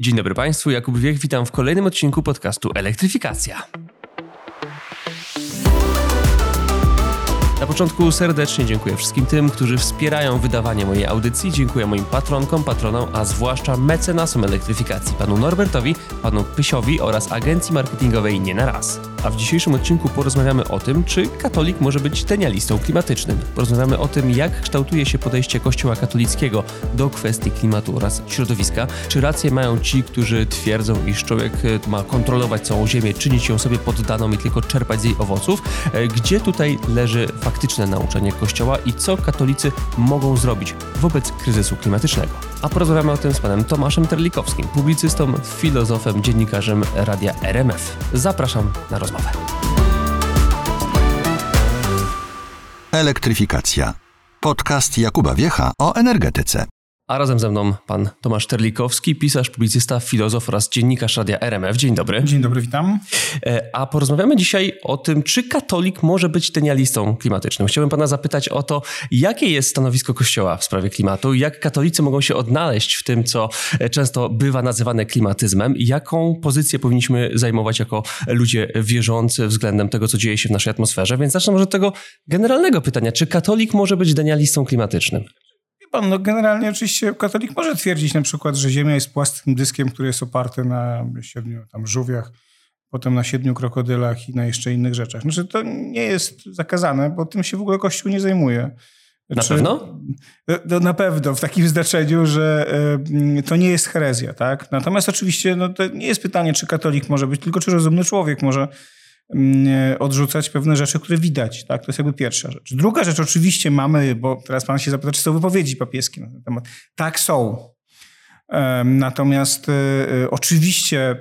Dzień dobry Państwu, Jakub Wiech, witam w kolejnym odcinku podcastu Elektryfikacja. Na początku serdecznie dziękuję wszystkim tym, którzy wspierają wydawanie mojej audycji. Dziękuję moim patronkom, patronom, a zwłaszcza mecenasom elektryfikacji, panu Norbertowi, panu Pysiowi oraz agencji marketingowej Nie na raz. A w dzisiejszym odcinku porozmawiamy o tym, czy katolik może być tenialistą klimatycznym. Porozmawiamy o tym, jak kształtuje się podejście Kościoła katolickiego do kwestii klimatu oraz środowiska. Czy rację mają ci, którzy twierdzą, iż człowiek e, ma kontrolować całą Ziemię, czynić ją sobie poddaną i tylko czerpać z jej owoców? E, gdzie tutaj leży faktyczne nauczanie Kościoła i co katolicy mogą zrobić wobec kryzysu klimatycznego? A porozmawiamy o tym z panem Tomaszem Terlikowskim, publicystą, filozofem, dziennikarzem radia RMF. Zapraszam na rozmowę. Elektryfikacja. Podcast Jakuba Wiecha o energetyce. A razem ze mną pan Tomasz Terlikowski, pisarz, publicysta, filozof oraz dziennikarz radia RMF. Dzień dobry. Dzień dobry, witam. E, a porozmawiamy dzisiaj o tym, czy katolik może być tenialistą klimatycznym. Chciałbym pana zapytać o to, jakie jest stanowisko Kościoła w sprawie klimatu, jak katolicy mogą się odnaleźć w tym, co e, często bywa nazywane klimatyzmem i jaką pozycję powinniśmy zajmować jako ludzie wierzący względem tego, co dzieje się w naszej atmosferze. Więc zacznę może od tego generalnego pytania, czy katolik może być tenialistą klimatycznym? Pan, no generalnie oczywiście katolik może twierdzić na przykład, że Ziemia jest płaskim dyskiem, który jest oparty na siedmiu tam żółwiach, potem na siedmiu krokodylach i na jeszcze innych rzeczach. Znaczy to nie jest zakazane, bo tym się w ogóle Kościół nie zajmuje. Na Czy, pewno? No, na pewno, w takim znaczeniu, że y, to nie jest herezja, tak? Natomiast oczywiście no, to nie jest pytanie, czy katolik może być, tylko czy rozumny człowiek może odrzucać pewne rzeczy, które widać. Tak? To jest jakby pierwsza rzecz. Druga rzecz oczywiście mamy, bo teraz pan się zapyta, czy są wypowiedzi papieskie na ten temat. Tak są. Natomiast e, e, oczywiście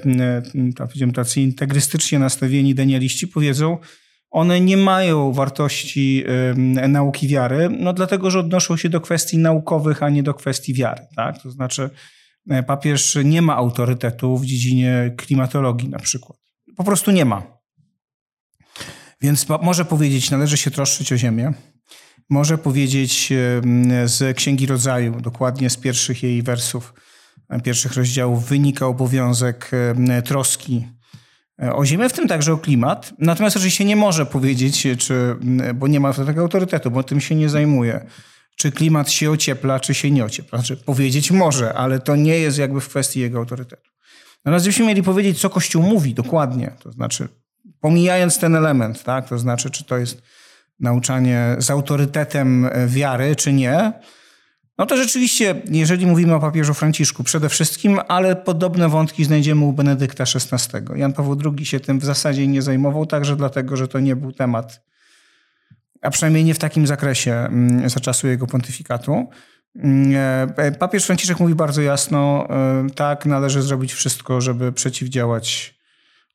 tak, tacy integrystycznie nastawieni denialiści powiedzą, one nie mają wartości nauki wiary, no dlatego, że odnoszą się do kwestii naukowych, a nie do kwestii wiary. Tak? To znaczy e, papież nie ma autorytetu w dziedzinie klimatologii na przykład. Po prostu nie ma. Więc może powiedzieć, należy się troszczyć o ziemię. Może powiedzieć z Księgi Rodzaju, dokładnie z pierwszych jej wersów, pierwszych rozdziałów, wynika obowiązek troski e, o Ziemię, w tym także o klimat. Natomiast oczywiście nie może powiedzieć, czy, bo nie ma tego autorytetu, bo tym się nie zajmuje, czy klimat się ociepla, czy się nie ociepla. Znaczy powiedzieć może, ale to nie jest jakby w kwestii jego autorytetu. Natomiast gdybyśmy mieli powiedzieć, co Kościół mówi dokładnie, to znaczy pomijając ten element, tak, to znaczy, czy to jest nauczanie z autorytetem wiary, czy nie, no to rzeczywiście, jeżeli mówimy o papieżu Franciszku przede wszystkim, ale podobne wątki znajdziemy u Benedykta XVI. Jan Paweł II się tym w zasadzie nie zajmował, także dlatego, że to nie był temat, a przynajmniej nie w takim zakresie mm, za czasu jego pontyfikatu. Mm, e, papież Franciszek mówi bardzo jasno, e, tak, należy zrobić wszystko, żeby przeciwdziałać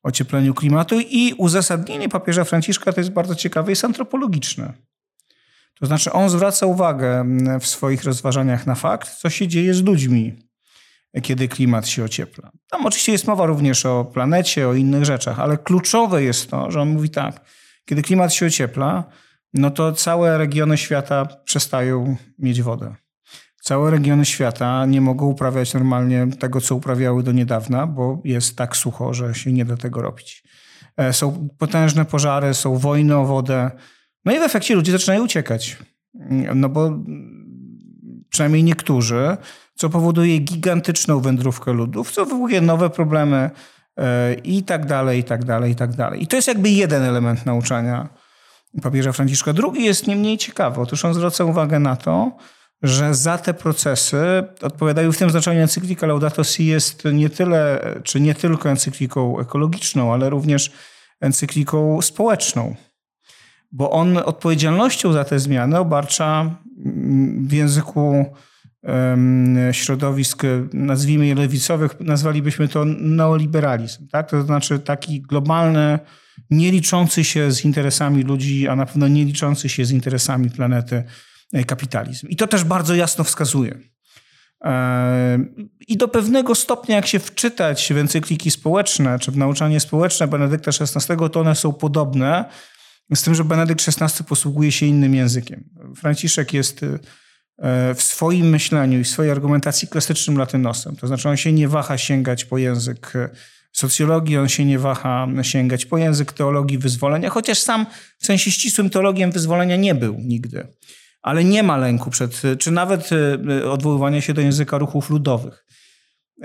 ociepleniu klimatu i uzasadnienie papieża Franciszka to jest bardzo ciekawe, jest antropologiczne. To znaczy on zwraca uwagę mm, w swoich rozważaniach na fakt, co się dzieje z ludźmi, kiedy klimat się ociepla. Tam oczywiście jest mowa również o planecie, o innych rzeczach, ale kluczowe jest to, że on mówi tak, kiedy klimat się ociepla, no to całe regiony świata przestają mieć wodę. Całe regiony świata nie mogą uprawiać normalnie tego, co uprawiały do niedawna, bo jest tak sucho, że się nie da tego robić. E, są potężne pożary, są wojny o wodę. No i w efekcie ludzie zaczynają uciekać. No bo przynajmniej niektórzy, co powoduje gigantyczną wędrówkę ludów, co wywołuje nowe problemy e, i tak dalej, i tak dalej, i tak dalej. I to jest jakby jeden element nauczania papieża Franciszka. Drugi jest nie mniej ciekawy. Otóż on zwraca uwagę na to, że za te procesy odpowiadają w tym znaczeniu encyklika Laudato Si jest nie tyle, czy nie tylko encykliką ekologiczną, ale również encykliką społeczną. Bo on odpowiedzialnością za te zmiany obarcza w języku środowisk, nazwijmy je lewicowych, nazwalibyśmy to neoliberalizm. Tak? To znaczy taki globalny, nie liczący się z interesami ludzi, a na pewno nie liczący się z interesami planety kapitalizm. I to też bardzo jasno wskazuje. E, I do pewnego stopnia, jak się wczytać w encykliki społeczne, czy w nauczanie społeczne Benedykta XVI, to one są podobne, z tym, że Benedykt XVI posługuje się innym językiem. Franciszek jest w swoim myśleniu i swojej argumentacji klasycznym latynosem. To znaczy on się nie waha sięgać po język socjologii, on się nie waha sięgać po język teologii wyzwolenia, chociaż sam w sensie ścisłym teologiem wyzwolenia nie był nigdy. Ale nie ma lęku przed, czy nawet odwoływania się do języka ruchów ludowych.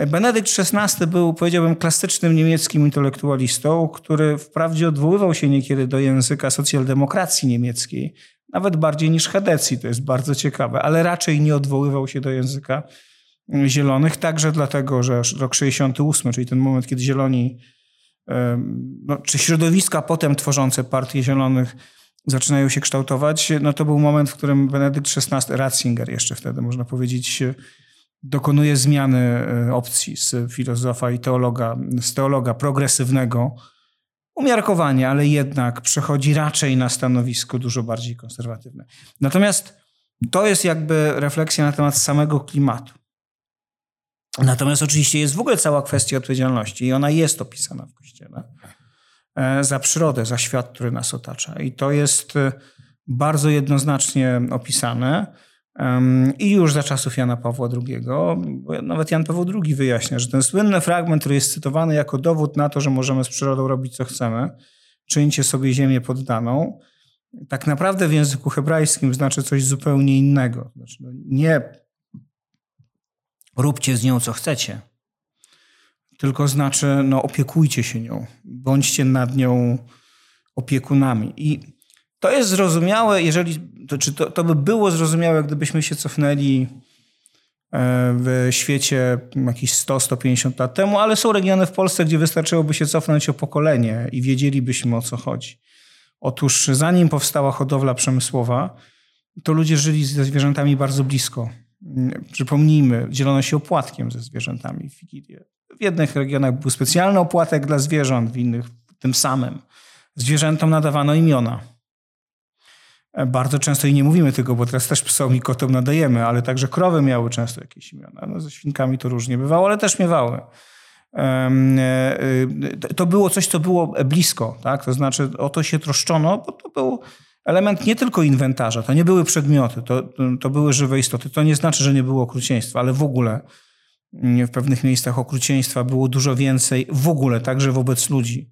Benedykt XVI był, powiedziałbym, klasycznym niemieckim intelektualistą, który wprawdzie odwoływał się niekiedy do języka socjaldemokracji niemieckiej, nawet bardziej niż Hedecji, to jest bardzo ciekawe, ale raczej nie odwoływał się do języka Zielonych, także dlatego, że rok 68, czyli ten moment, kiedy Zieloni, no, czy środowiska potem tworzące Partię Zielonych zaczynają się kształtować, no to był moment, w którym Benedykt XVI, Ratzinger jeszcze wtedy, można powiedzieć, dokonuje zmiany e, opcji z filozofa i teologa, z teologa progresywnego, umiarkowanie, ale jednak przechodzi raczej na stanowisko dużo bardziej konserwatywne. Natomiast to jest jakby refleksja na temat samego klimatu. Natomiast oczywiście jest w ogóle cała kwestia odpowiedzialności i ona jest opisana w Kościele za przyrodę, za świat, który nas otacza. I to jest e, bardzo jednoznacznie opisane. I już za czasów Jana Pawła II, nawet Jan Paweł II wyjaśnia, że ten słynny fragment, który jest cytowany jako dowód na to, że możemy z przyrodą robić co chcemy, czyńcie sobie ziemię poddaną, tak naprawdę w języku hebrajskim znaczy coś zupełnie innego. Znaczy, no nie róbcie z nią co chcecie, tylko znaczy no, opiekujcie się nią, bądźcie nad nią opiekunami. I to jest zrozumiałe, jeżeli, to, czy to, to by było zrozumiałe, gdybyśmy się cofnęli e, w świecie jakieś 100-150 lat temu, ale są regiony w Polsce, gdzie wystarczyłoby się cofnąć o pokolenie i wiedzielibyśmy o co chodzi. Otóż zanim powstała hodowla przemysłowa, to ludzie żyli ze zwierzętami bardzo blisko. Przypomnijmy, dzielono się opłatkiem ze zwierzętami w Wigilię. W jednych regionach był specjalny opłatek dla zwierząt, w innych tym samym. Zwierzętom nadawano imiona. E, bardzo często i nie mówimy tego, bo teraz też psom i kotom nadajemy, ale także krowy miały często jakieś imiona. No, ze świnkami to różnie bywało, ale też miewały. E, e, to było coś, co było blisko, tak? to znaczy o to się troszczono, bo to był element nie tylko inwentarza, to nie były przedmioty, to, to były żywe istoty. To nie znaczy, że nie było okrucieństwa, ale w ogóle w pewnych miejscach okrucieństwa było dużo więcej, w ogóle także wobec ludzi.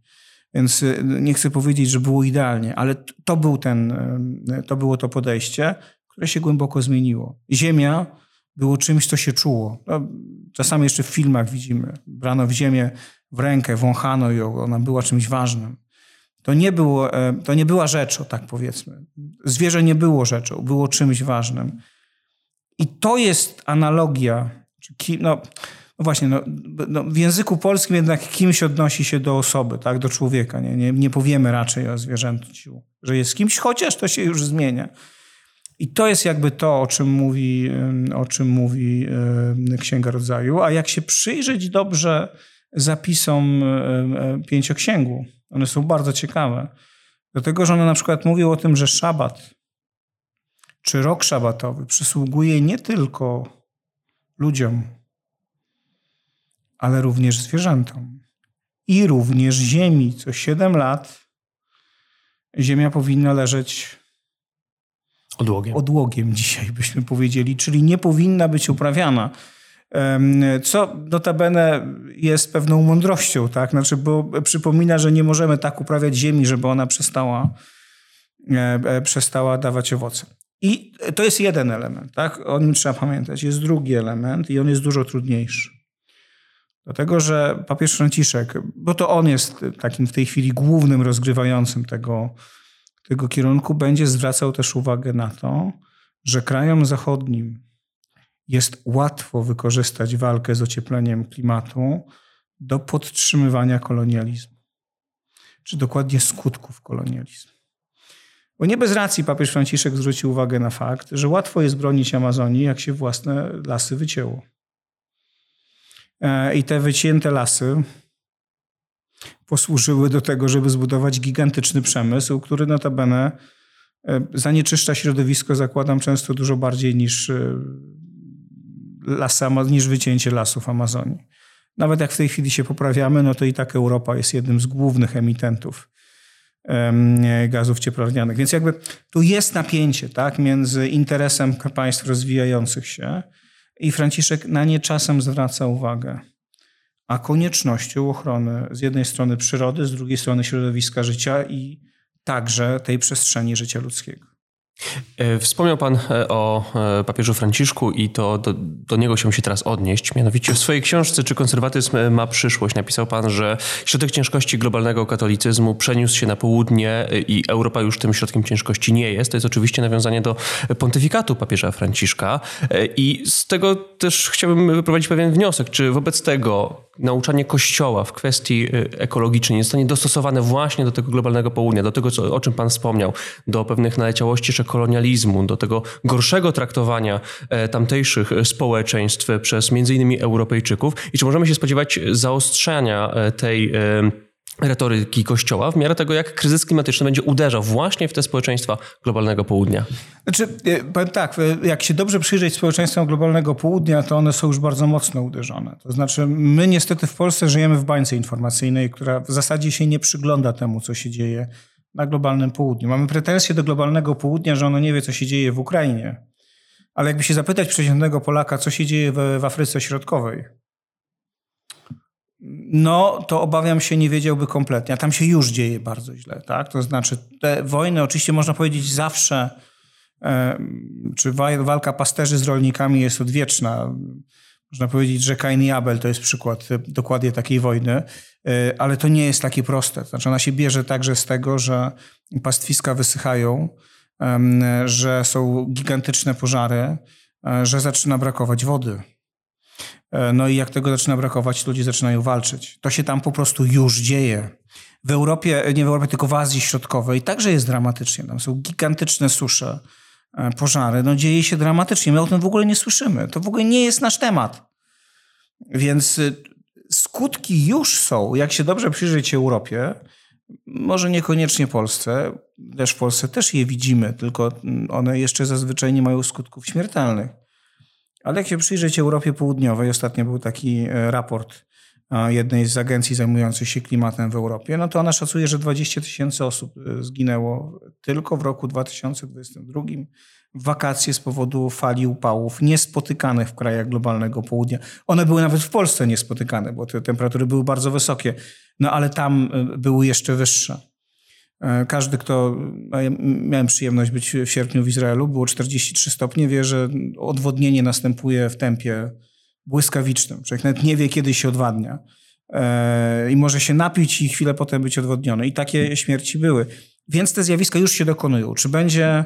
Więc y, nie chcę powiedzieć, że było idealnie, ale to, był ten, to było to podejście, które się głęboko zmieniło. Ziemia było czymś, co się czuło. No, czasami jeszcze w filmach widzimy. Brano w ziemię w rękę, wąchano ją, ona była czymś ważnym. To nie, było, e, to nie była rzeczą, tak powiedzmy. Zwierzę nie było rzeczą, było czymś ważnym. I to jest analogia, no, no właśnie, no, no, w języku polskim jednak kimś odnosi się do osoby, tak, do człowieka. Nie, nie, nie powiemy raczej o zwierzęciu, że jest kimś, chociaż to się już zmienia. I to jest jakby to, o czym mówi, o czym mówi Księga Rodzaju. A jak się przyjrzeć dobrze zapisom pięcioksięgu, one są bardzo ciekawe. Dlatego, że one na przykład mówią o tym, że szabat czy rok szabatowy przysługuje nie tylko ludziom, ale również zwierzętom i również ziemi. Co 7 lat ziemia powinna leżeć odłogiem. odłogiem dzisiaj byśmy powiedzieli, czyli nie powinna być uprawiana. Co notabene jest pewną mądrością, tak? Znaczy, bo przypomina, że nie możemy tak uprawiać ziemi, żeby ona przestała, e, e, przestała dawać owoce. I to jest jeden element, tak? O nim trzeba pamiętać. Jest drugi element i on jest dużo trudniejszy. Dlatego, że papież Franciszek, bo to on jest takim w tej chwili głównym rozgrywającym tego, tego kierunku, będzie zwracał też uwagę na to, że krajom zachodnim jest łatwo wykorzystać walkę z ociepleniem klimatu do podtrzymywania kolonializmu, czy dokładnie skutków kolonializmu. Bo nie bez racji papież Franciszek zwrócił uwagę na fakt, że łatwo jest bronić Amazonii, jak się własne lasy wycięło. E, I te wycięte lasy posłużyły do tego, żeby zbudować gigantyczny przemysł, który notabene e, zanieczyszcza środowisko, zakładam, często dużo bardziej niż, e, lasy, niż wycięcie lasów Amazonii. Nawet jak w tej chwili się poprawiamy, no to i tak Europa jest jednym z głównych emitentów gazów cieplarnianych. Więc jakby tu jest napięcie tak, między interesem państw rozwijających się i Franciszek na nie czasem zwraca uwagę, a koniecznością ochrony z jednej strony przyrody, z drugiej strony środowiska życia i także tej przestrzeni życia ludzkiego. E, wspomniał Pan e, o e, papieżu Franciszku i to do, do, niego się musi teraz odnieść. Mianowicie w swojej książce Czy konserwatyzm ma przyszłość napisał Pan, że środek ciężkości globalnego katolicyzmu przeniósł się na południe i Europa już tym środkiem ciężkości nie jest. To jest oczywiście nawiązanie do pontyfikatu papieża Franciszka i z tego też chciałbym wyprowadzić pewien wniosek. Czy wobec tego nauczanie Kościoła w kwestii ekologicznej nie zostanie dostosowane właśnie do tego globalnego południa, do tego, co, o czym Pan wspomniał, do pewnych naleciałości czy kolonializmu, do tego gorszego traktowania e, tamtejszych społeczeństw przez innymi Europejczyków i czy możemy się spodziewać zaostrzania e, tej e, retoryki Kościoła w miarę tego, jak kryzys klimatyczny będzie uderzał właśnie w te społeczeństwa globalnego południa? Znaczy, powiem tak, jak się dobrze przyjrzeć społeczeństwom globalnego południa, to one są już bardzo mocno uderzone. To znaczy, my niestety w Polsce żyjemy w bańce informacyjnej, która w zasadzie się nie przygląda temu, co się dzieje na globalnym południu. Mamy pretensje do globalnego południa, że ono nie wie, co się dzieje w Ukrainie. Ale jakby się zapytać przeciętnego Polaka, co się dzieje w, w Afryce Środkowej, no to obawiam się, nie wiedziałby kompletnie. A tam się już dzieje bardzo źle. Tak? To znaczy, te wojny, oczywiście można powiedzieć zawsze, czy walka pasterzy z rolnikami jest odwieczna. Można powiedzieć, że Kain i Abel to jest przykład e, dokładnie takiej wojny, e, ale to nie jest takie proste. Znaczy ona się bierze także z tego, że pastwiska wysychają, że są gigantyczne pożary, e, że zaczyna brakować wody. No i jak tego zaczyna brakować, ludzie zaczynają walczyć. To się tam po prostu już dzieje. W Europie, nie w Europie, tylko w Azji Środkowej także jest dramatycznie. Tam są gigantyczne susze pożary, no dzieje się dramatycznie. My o tym w ogóle nie słyszymy. To w ogóle nie jest nasz temat. Więc y, skutki już są, jak się dobrze przyjrzeć Europie, może niekoniecznie Polsce, też w Polsce też je widzimy, tylko mm, one jeszcze zazwyczaj nie mają skutków śmiertelnych. Ale jak się przyjrzeć Europie Południowej, ostatnio był taki e, raport jednej z agencji zajmujących się klimatem w Europie, no to ona szacuje, że 20 tysięcy osób e, zginęło tylko w roku 2022 w wakacje z powodu fali upałów niespotykanych w krajach globalnego południa. One były nawet w Polsce niespotykane, bo te temperatury były bardzo wysokie, no ale tam e, były jeszcze wyższe. E, każdy, kto. Miałem przyjemność być w sierpniu w Izraelu, było 43 stopnie, wie, że odwodnienie następuje w tempie błyskawicznym. Człowiek nawet nie wie, kiedy się odwadnia. E, I może się napić i chwilę potem być odwodniony. I takie śmierci były. Więc te zjawiska już się dokonują. Czy będzie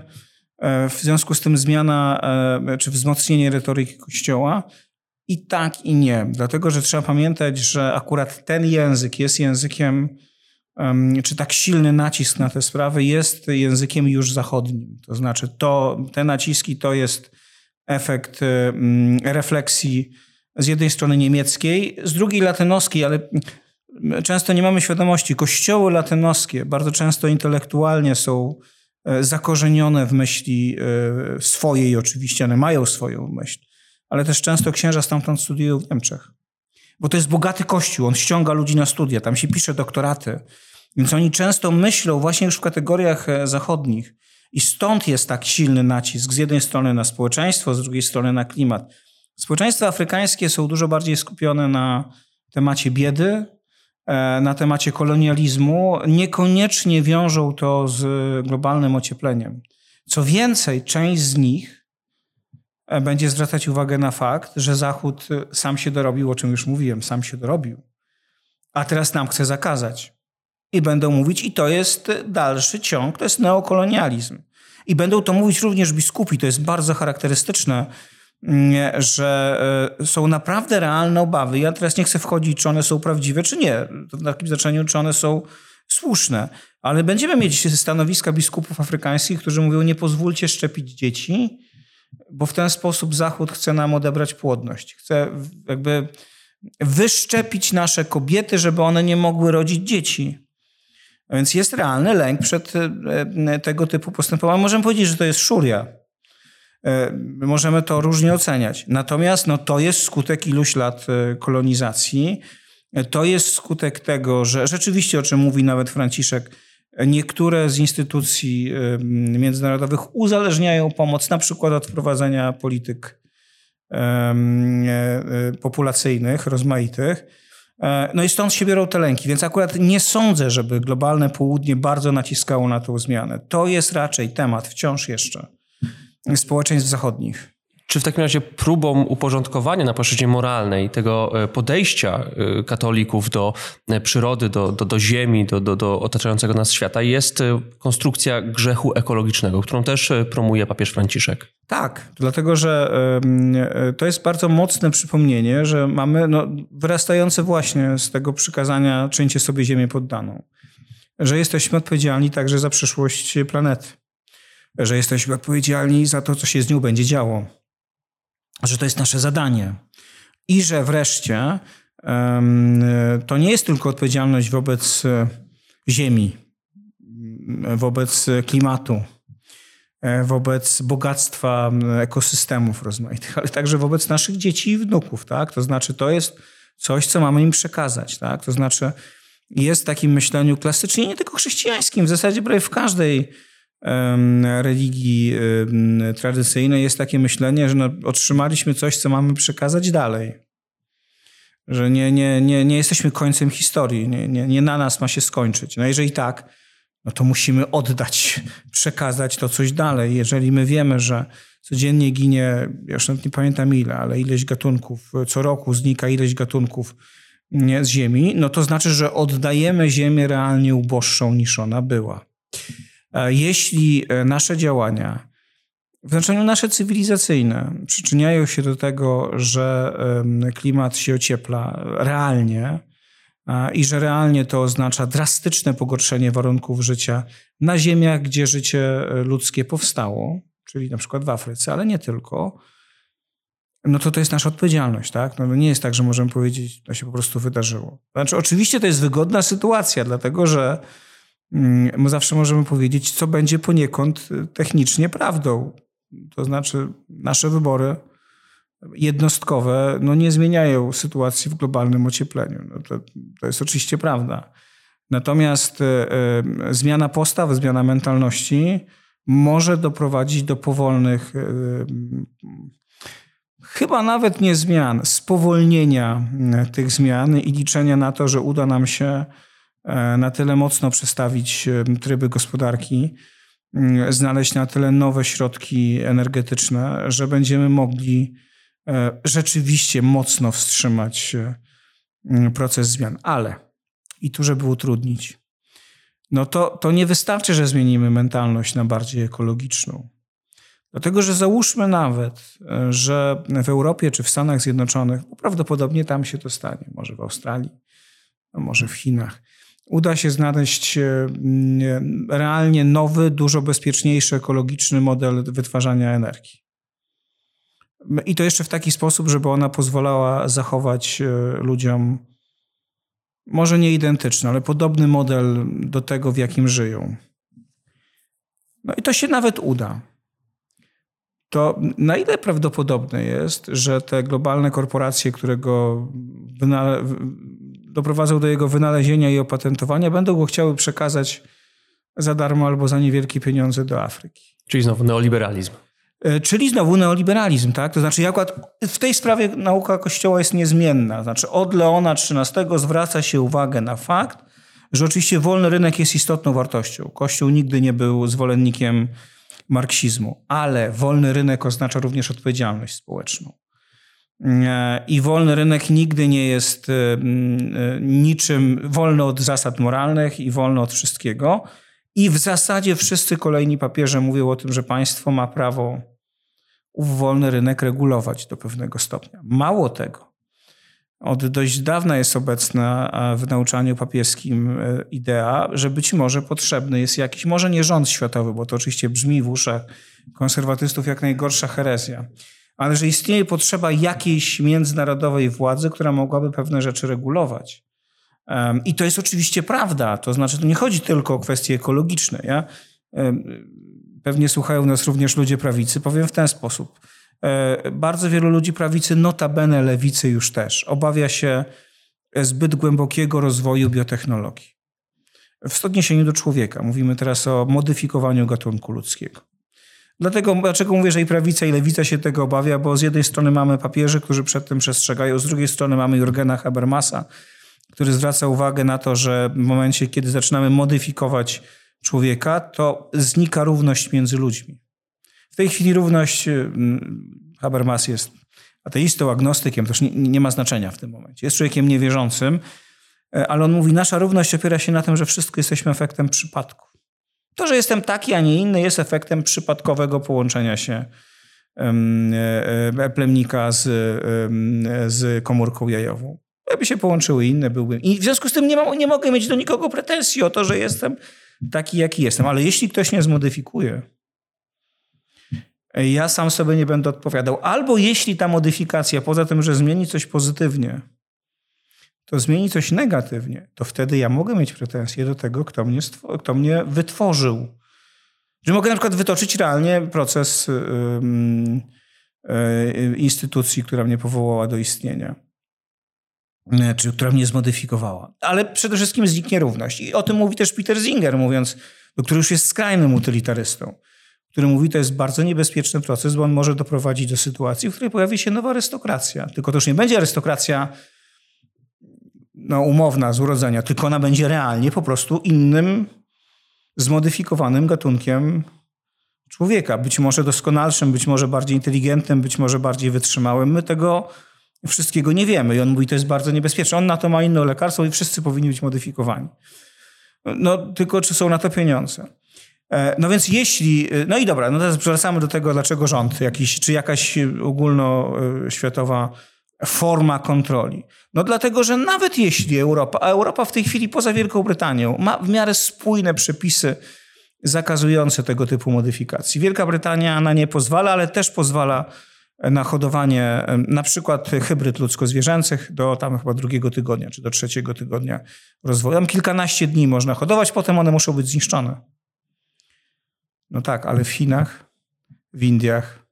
e, w związku z tym zmiana, e, czy wzmocnienie retoryki Kościoła? I tak, i nie. Dlatego, że trzeba pamiętać, że akurat ten język jest językiem, czy tak silny nacisk na te sprawy jest językiem już zachodnim. To znaczy, to, te naciski to jest efekt refleksji z jednej strony niemieckiej, z drugiej latynoskiej, ale często nie mamy świadomości. Kościoły latynoskie bardzo często intelektualnie są e, zakorzenione w myśli e, swojej oczywiście, one mają swoją myśl, ale też często księża stamtąd studiują w Niemczech. Bo to jest bogaty kościół, on ściąga ludzi na studia, tam się pisze doktoraty. Więc oni często myślą właśnie już w kategoriach e, zachodnich. I stąd jest tak silny nacisk z jednej strony na społeczeństwo, z drugiej strony na klimat. Społeczeństwa afrykańskie są dużo bardziej skupione na temacie biedy, e, na temacie kolonializmu, niekoniecznie wiążą to z globalnym ociepleniem. Co więcej, część z nich e, będzie zwracać uwagę na fakt, że Zachód sam się dorobił, o czym już mówiłem, sam się dorobił, a teraz nam chce zakazać. I będą mówić, i to jest dalszy ciąg, to jest neokolonializm. I będą to mówić również biskupi, to jest bardzo charakterystyczne że e, są naprawdę realne obawy. Ja teraz nie chcę wchodzić, czy one są prawdziwe, czy nie. W takim znaczeniu, czy one są słuszne. Ale będziemy mieć stanowiska biskupów afrykańskich, którzy mówią, nie pozwólcie szczepić dzieci, bo w ten sposób Zachód chce nam odebrać płodność. Chce jakby wyszczepić nasze kobiety, żeby one nie mogły rodzić dzieci. A więc jest realny lęk przed e, tego typu postępowaniem. Możemy powiedzieć, że to jest szuria możemy to różnie oceniać. Natomiast no, to jest skutek iluś lat e, kolonizacji. E, to jest skutek tego, że rzeczywiście, o czym mówi nawet Franciszek, Niektóre z instytucji międzynarodowych uzależniają pomoc na przykład od wprowadzenia polityk populacyjnych, rozmaitych. No i stąd się biorą te lęki, więc akurat nie sądzę, żeby globalne południe bardzo naciskało na tą zmianę. To jest raczej temat wciąż jeszcze społeczeństw zachodnich. Czy w takim razie próbą uporządkowania na płaszczyźnie moralnej tego e, podejścia e, katolików do e, przyrody, do, do, do ziemi, do, do, do otaczającego nas świata jest konstrukcja grzechu ekologicznego, którą też promuje papież Franciszek? Tak, dlatego że to jest bardzo mocne przypomnienie, że mamy no, wyrastające właśnie z tego przykazania czyńcie sobie ziemię poddaną, że jesteśmy odpowiedzialni także za przyszłość planety, że jesteśmy odpowiedzialni za to, co się z nią będzie działo że to jest nasze zadanie. I że wreszcie to nie jest tylko odpowiedzialność wobec e, Ziemi, wobec klimatu, e, wobec bogactwa ekosystemów rozmaitych, ale także wobec naszych dzieci i wnuków. Tak? To znaczy, to jest coś, co mamy im przekazać. Tak? To znaczy, jest w takim myśleniu klasycznie, nie tylko chrześcijańskim, w zasadzie prawie w każdej religii tradycyjnej jest takie myślenie, że no, otrzymaliśmy coś, co mamy przekazać dalej. Że nie, nie, nie, nie jesteśmy końcem historii, nie, nie, nie na nas ma się skończyć. No jeżeli tak, no to musimy oddać, przekazać to coś dalej. Jeżeli my wiemy, że codziennie ginie, ja już nie pamiętam ile, ale ileś gatunków, co roku znika ileś gatunków z Ziemi, no to znaczy, że oddajemy Ziemię realnie uboższą niż ona była. E, jeśli e, nasze działania, w znaczeniu nasze cywilizacyjne, przyczyniają się do tego, że klimat się ociepla realnie e, i że realnie to oznacza drastyczne pogorszenie warunków życia na ziemiach, gdzie życie ludzkie powstało, czyli na przykład w Afryce, ale nie tylko, no to to jest nasza odpowiedzialność, tak? No nie jest tak, że możemy powiedzieć, to się po prostu wydarzyło. Znaczy, oczywiście to jest wygodna sytuacja, dlatego że my mm, zawsze możemy powiedzieć, co będzie poniekąd y, technicznie prawdą. To znaczy, nasze wybory jednostkowe no, nie zmieniają sytuacji w globalnym ociepleniu. No, to, to jest oczywiście prawda. Natomiast y, y, zmiana postaw, zmiana mentalności może doprowadzić do powolnych, y, chyba nawet nie zmian, spowolnienia y, tych zmian i liczenia na to, że uda nam się na tyle mocno przestawić e, tryby gospodarki, mm, znaleźć na tyle nowe środki energetyczne, że będziemy mogli e, rzeczywiście mocno wstrzymać mm, proces zmian. Ale, i tu żeby utrudnić, no to, to nie wystarczy, że zmienimy mentalność na bardziej ekologiczną. Dlatego, że załóżmy nawet, że w Europie czy w Stanach Zjednoczonych, prawdopodobnie tam się to stanie, może w Australii, może w Chinach, uda się znaleźć e, realnie nowy, dużo bezpieczniejszy, ekologiczny model wytwarzania energii. I to jeszcze w taki sposób, żeby ona pozwalała zachować e, ludziom może nie identyczny, ale podobny model do tego, w jakim żyją. No i to się nawet uda. To na ile prawdopodobne jest, że te globalne korporacje, które go doprowadzą do jego wynalezienia i opatentowania, będą go chciały przekazać za darmo albo za niewielkie pieniądze do Afryki. Czyli znowu neoliberalizm. E, czyli znowu neoliberalizm, tak? To znaczy, akurat w tej sprawie nauka Kościoła jest niezmienna. Znaczy, od Leona XIII zwraca się uwagę na fakt, że oczywiście wolny rynek jest istotną wartością. Kościół nigdy nie był zwolennikiem marksizmu, ale wolny rynek oznacza również odpowiedzialność społeczną. I wolny rynek nigdy nie jest y, y, niczym wolny od zasad moralnych i wolny od wszystkiego. I w zasadzie wszyscy kolejni papieże mówią o tym, że państwo ma prawo ów wolny rynek regulować do pewnego stopnia. Mało tego. Od dość dawna jest obecna w nauczaniu papieskim y, idea, że być może potrzebny jest jakiś, może nie rząd światowy, bo to oczywiście brzmi w uszach konserwatystów jak najgorsza herezja, ale że istnieje potrzeba jakiejś międzynarodowej władzy, która mogłaby pewne rzeczy regulować. I to jest oczywiście prawda, to znaczy to nie chodzi tylko o kwestie ekologiczne. Ja, pewnie słuchają nas również ludzie prawicy, powiem w ten sposób. E, bardzo wielu ludzi prawicy, notabene lewicy już też, obawia się zbyt głębokiego rozwoju biotechnologii. w odniesieniu do człowieka. Mówimy teraz o modyfikowaniu gatunku ludzkiego. Dlatego, dlaczego mówię, że i prawica, i lewica się tego obawia, bo z jednej strony mamy papieży, którzy przed tym przestrzegają, z drugiej strony mamy Jurgena Habermasa, który zwraca uwagę na to, że w momencie, kiedy zaczynamy modyfikować człowieka, to znika równość między ludźmi. W tej chwili równość, y, Habermas jest ateistą, agnostykiem, to już nie, nie ma znaczenia w tym momencie. Jest człowiekiem niewierzącym, e, ale on mówi, nasza równość opiera się na tym, że wszystko jesteśmy efektem przypadku. To, że jestem taki, a nie inny, jest efektem przypadkowego połączenia się e, e, plemnika z, z komórką jajową. Jakby się połączyły inne, byłbym. I w związku z tym nie, ma, nie mogę mieć do nikogo pretensji o to, że jestem taki, jaki jestem. Ale jeśli ktoś nie zmodyfikuje, ja sam sobie nie będę odpowiadał. Albo jeśli ta modyfikacja, poza tym, że zmieni coś pozytywnie, to zmieni coś negatywnie, to wtedy ja mogę mieć pretensje do tego, kto mnie, kto mnie wytworzył. Że mogę na przykład wytoczyć realnie proces yy, yy, instytucji, która mnie powołała do istnienia. Yy, czy która mnie zmodyfikowała. Ale przede wszystkim zniknie równość. I o tym mówi też Peter Singer, mówiąc, który już jest skrajnym utylitarystą który mówi, to jest bardzo niebezpieczny proces, bo on może doprowadzić do sytuacji, w której pojawi się nowa arystokracja. Tylko to już nie będzie arystokracja no, umowna z urodzenia, tylko ona będzie realnie po prostu innym, zmodyfikowanym gatunkiem człowieka. Być może doskonalszym, być może bardziej inteligentnym, być może bardziej wytrzymałym. My tego wszystkiego nie wiemy. I on mówi, to jest bardzo niebezpieczne. On na to ma inne lekarstwo i wszyscy powinni być modyfikowani. No tylko czy są na to pieniądze? E, no więc jeśli, e, no i dobra, no teraz wracamy do tego, dlaczego rząd, jakiś, czy jakaś ogólnoświatowa forma kontroli. No dlatego, że nawet jeśli Europa, a Europa w tej chwili poza Wielką Brytanią ma w miarę spójne przepisy zakazujące tego typu modyfikacji. Wielka Brytania na nie pozwala, ale też pozwala na hodowanie na przykład hybryd ludzko-zwierzęcych do tam chyba drugiego tygodnia, czy do trzeciego tygodnia rozwoju. Tam kilkanaście dni można hodować, potem one muszą być zniszczone. No tak, ale w Chinach, w Indiach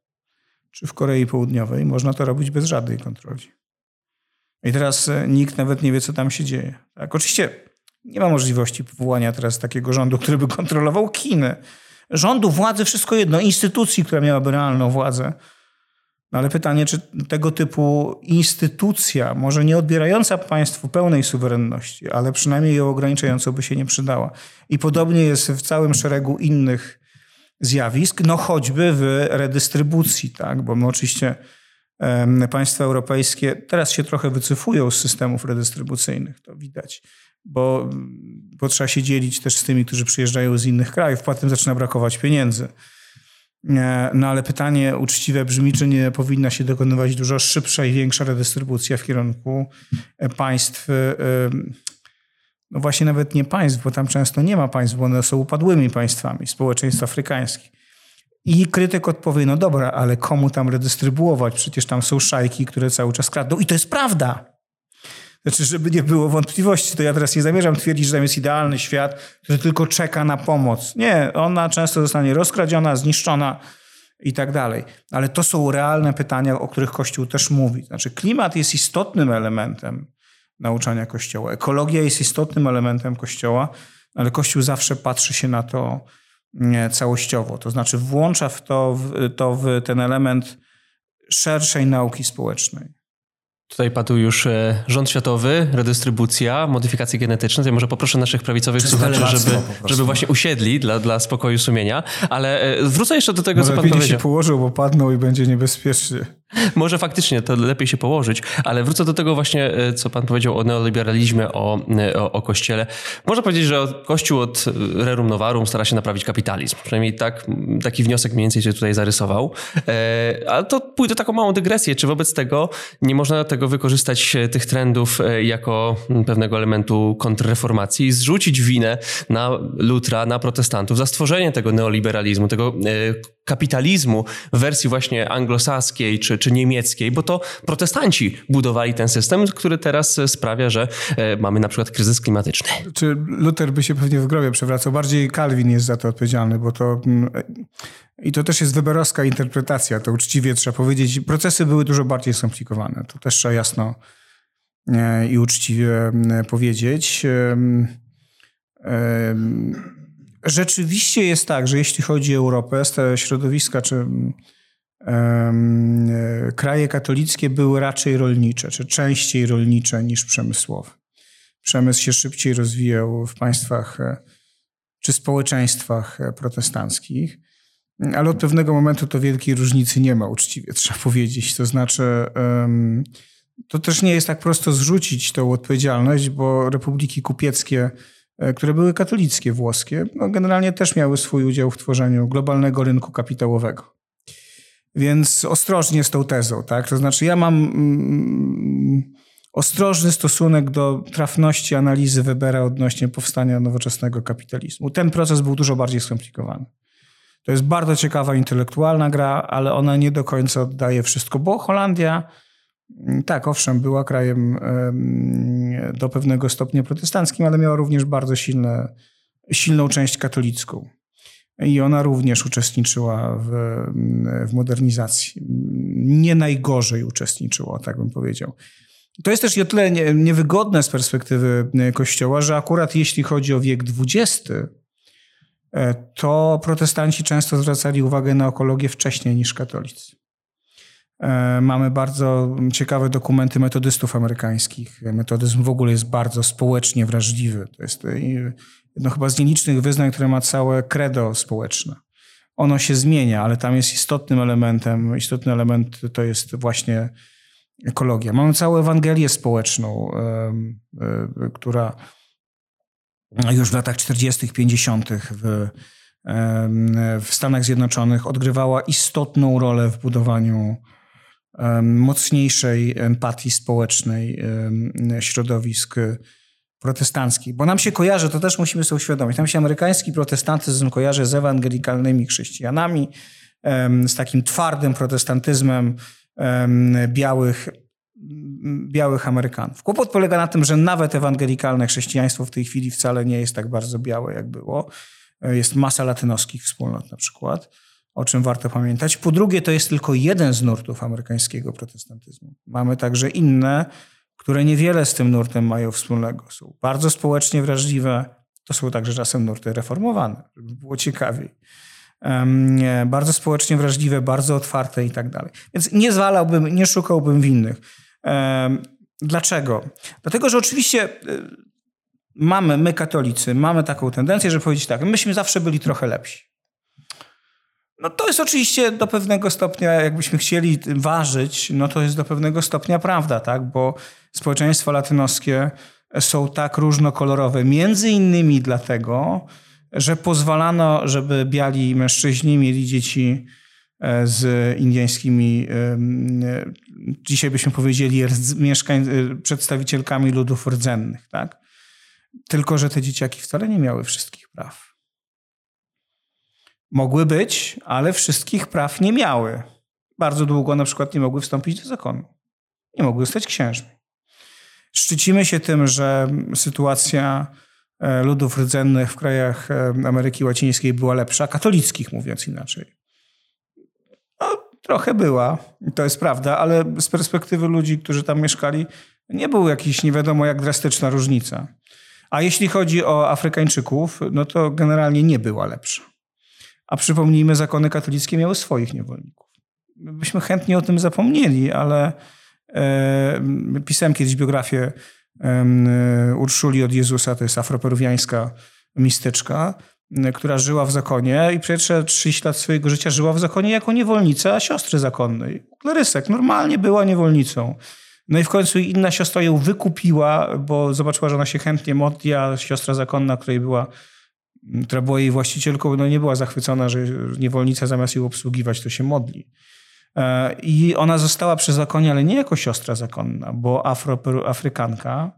czy w Korei Południowej można to robić bez żadnej kontroli. I teraz e, nikt nawet nie wie, co tam się dzieje. Tak, oczywiście nie ma możliwości powołania teraz takiego rządu, który by kontrolował Chiny. Rządu, władzy, wszystko jedno, instytucji, która miałaby realną władzę. No ale pytanie, czy tego typu instytucja, może nie odbierająca państwu pełnej suwerenności, ale przynajmniej ją ograniczającą by się nie przydała. I podobnie jest w całym szeregu innych zjawisk, no choćby w redystrybucji, tak? bo my oczywiście państwa europejskie teraz się trochę wycofują z systemów redystrybucyjnych, to widać, bo, bo trzeba się dzielić też z tymi, którzy przyjeżdżają z innych krajów, potem zaczyna brakować pieniędzy. E, no ale pytanie uczciwe brzmi, czy nie powinna się dokonywać dużo szybsza i większa redystrybucja w kierunku państw no właśnie nawet nie państw, bo tam często nie ma państw, bo one są upadłymi państwami, społeczeństw afrykańskich. I krytyk odpowie, no dobra, ale komu tam redystrybuować? Przecież tam są szajki, które cały czas kradną. I to jest prawda. Znaczy, żeby nie było wątpliwości, to ja teraz nie zamierzam twierdzić, że tam jest idealny świat, który tylko czeka na pomoc. Nie, ona często zostanie rozkradziona, zniszczona i tak dalej. Ale to są realne pytania, o których Kościół też mówi. Znaczy, klimat jest istotnym elementem nauczania Kościoła. Ekologia jest istotnym elementem Kościoła, ale Kościół zawsze patrzy się na to całościowo. To znaczy włącza w to, w, to w ten element szerszej nauki społecznej. Tutaj padł już e, rząd światowy, redystrybucja, modyfikacje genetyczne. Tutaj może poproszę naszych prawicowych słuchaczy, żeby, żeby właśnie usiedli dla, dla spokoju sumienia. Ale e, wrócę jeszcze do tego, może co pan powiedział. się położył, bo padną i będzie niebezpiecznie. Może faktycznie to lepiej się położyć, ale wrócę do tego właśnie, e, co pan powiedział o neoliberalizmie, o, o, o Kościele. Można powiedzieć, że Kościół od rerum novarum stara się naprawić kapitalizm. Przynajmniej tak, taki wniosek mniej więcej się tutaj zarysował. Ale to pójdę taką małą dygresję. Czy wobec tego nie można tego wykorzystać e, tych trendów e, jako pewnego elementu kontrreformacji i zrzucić winę na Lutra, na protestantów za stworzenie tego neoliberalizmu, tego e, kapitalizmu w wersji właśnie anglosaskiej czy, czy niemieckiej, bo to protestanci budowali ten system, który teraz sprawia, że mamy na przykład kryzys klimatyczny. Czy Luther by się pewnie w grobie przewracał? Bardziej Calvin jest za to odpowiedzialny, bo to mm, i to też jest weberowska interpretacja, to uczciwie trzeba powiedzieć. Procesy były dużo bardziej skomplikowane. To też trzeba jasno e, i uczciwie powiedzieć. Rzeczywiście jest tak, że jeśli chodzi o Europę, te środowiska czy kraje katolickie były raczej rolnicze, czy częściej rolnicze niż przemysłowe. Przemysł się szybciej rozwijał w państwach e, czy społeczeństwach e, protestanckich, ale od pewnego momentu to wielkiej różnicy nie ma, uczciwie trzeba powiedzieć. To znaczy, to też nie jest tak prosto zrzucić tą odpowiedzialność, bo republiki kupieckie, które były katolickie włoskie, no generalnie też miały swój udział w tworzeniu globalnego rynku kapitałowego. Więc ostrożnie z tą tezą, tak? To znaczy, ja mam mm, ostrożny stosunek do trafności analizy Webera odnośnie powstania nowoczesnego kapitalizmu. Ten proces był dużo bardziej skomplikowany. To jest bardzo ciekawa intelektualna gra, ale ona nie do końca oddaje wszystko, bo Holandia, tak, owszem, była krajem do pewnego stopnia protestanckim, ale miała również bardzo silne, silną część katolicką i ona również uczestniczyła w, w modernizacji. Nie najgorzej uczestniczyła, tak bym powiedział. To jest też o tyle niewygodne z perspektywy Kościoła, że akurat jeśli chodzi o wiek XX, e, to protestanci często zwracali uwagę na ekologię wcześniej niż katolicy. E, mamy bardzo ciekawe dokumenty metodystów amerykańskich. Metodyzm w ogóle jest bardzo społecznie wrażliwy. To jest jedno chyba z nielicznych wyznań, które ma całe credo społeczne. Ono się zmienia, ale tam jest istotnym elementem, istotny element to jest właśnie ekologia. Mamy całą Ewangelię społeczną, która już w latach 40., 50. W, w Stanach Zjednoczonych odgrywała istotną rolę w budowaniu mocniejszej empatii społecznej środowisk protestanckich, bo nam się kojarzy, to też musimy sobie uświadomić, nam się amerykański protestantyzm kojarzy z ewangelikalnymi chrześcijanami, z takim twardym protestantyzmem białych, białych Amerykanów. Kłopot polega na tym, że nawet ewangelikalne chrześcijaństwo w tej chwili wcale nie jest tak bardzo białe, jak było. E, jest masa latynoskich wspólnot na przykład, o czym warto pamiętać. Po drugie, to jest tylko jeden z nurtów amerykańskiego protestantyzmu. Mamy także inne, które niewiele z tym nurtem mają wspólnego. Są bardzo społecznie wrażliwe, to są także czasem nurty reformowane, żeby było ciekawiej. Bardzo społecznie wrażliwe, bardzo otwarte i tak dalej. Więc nie zwalałbym, nie szukałbym winnych. Dlaczego? Dlatego, że oczywiście y, mamy, my katolicy, mamy taką tendencję, żeby powiedzieć tak, myśmy zawsze byli trochę lepsi. No to jest oczywiście do pewnego stopnia, jakbyśmy chcieli ważyć, no to jest do pewnego stopnia prawda, tak? Bo społeczeństwa latynoskie są tak różnokolorowe, między innymi dlatego, że pozwalano, żeby biali mężczyźni mieli dzieci e, z indyjskimi, dzisiaj byśmy powiedzieli, mieszkań, e, przedstawicielkami ludów rdzennych, tak? Tylko, że te dzieciaki wcale nie miały wszystkich praw. Mogły być, ale wszystkich praw nie miały. Bardzo długo na przykład nie mogły wstąpić do zakonu. Nie mogły zostać księżmi. Szczycimy się tym, że sytuacja e, ludów rdzennych w krajach e, Ameryki Łacińskiej była lepsza, katolickich mówiąc inaczej. No, trochę była, to jest prawda, ale z perspektywy ludzi, którzy tam mieszkali, nie był jakiś nie wiadomo jak drastyczna różnica. A jeśli chodzi o Afrykańczyków, no to generalnie nie była lepsza. A przypomnijmy, zakony katolickie miały swoich niewolników. Byśmy chętnie o tym zapomnieli, ale e, pisałem kiedyś biografię e, Urszuli od Jezusa, to jest afroperuwiańska mistyczka, która żyła w zakonie i pierwsze 30 lat swojego życia żyła w zakonie jako niewolnica siostry zakonnej. Klarysek normalnie była niewolnicą. No i w końcu inna siostra ją wykupiła, bo zobaczyła, że ona się chętnie modli, a siostra zakonna, której była która była jej właścicielką, no nie była zachwycona, że niewolnica zamiast ją obsługiwać, to się modli. E, I ona została przy zakonie, ale nie jako siostra zakonna, bo Afro, Afrykanka,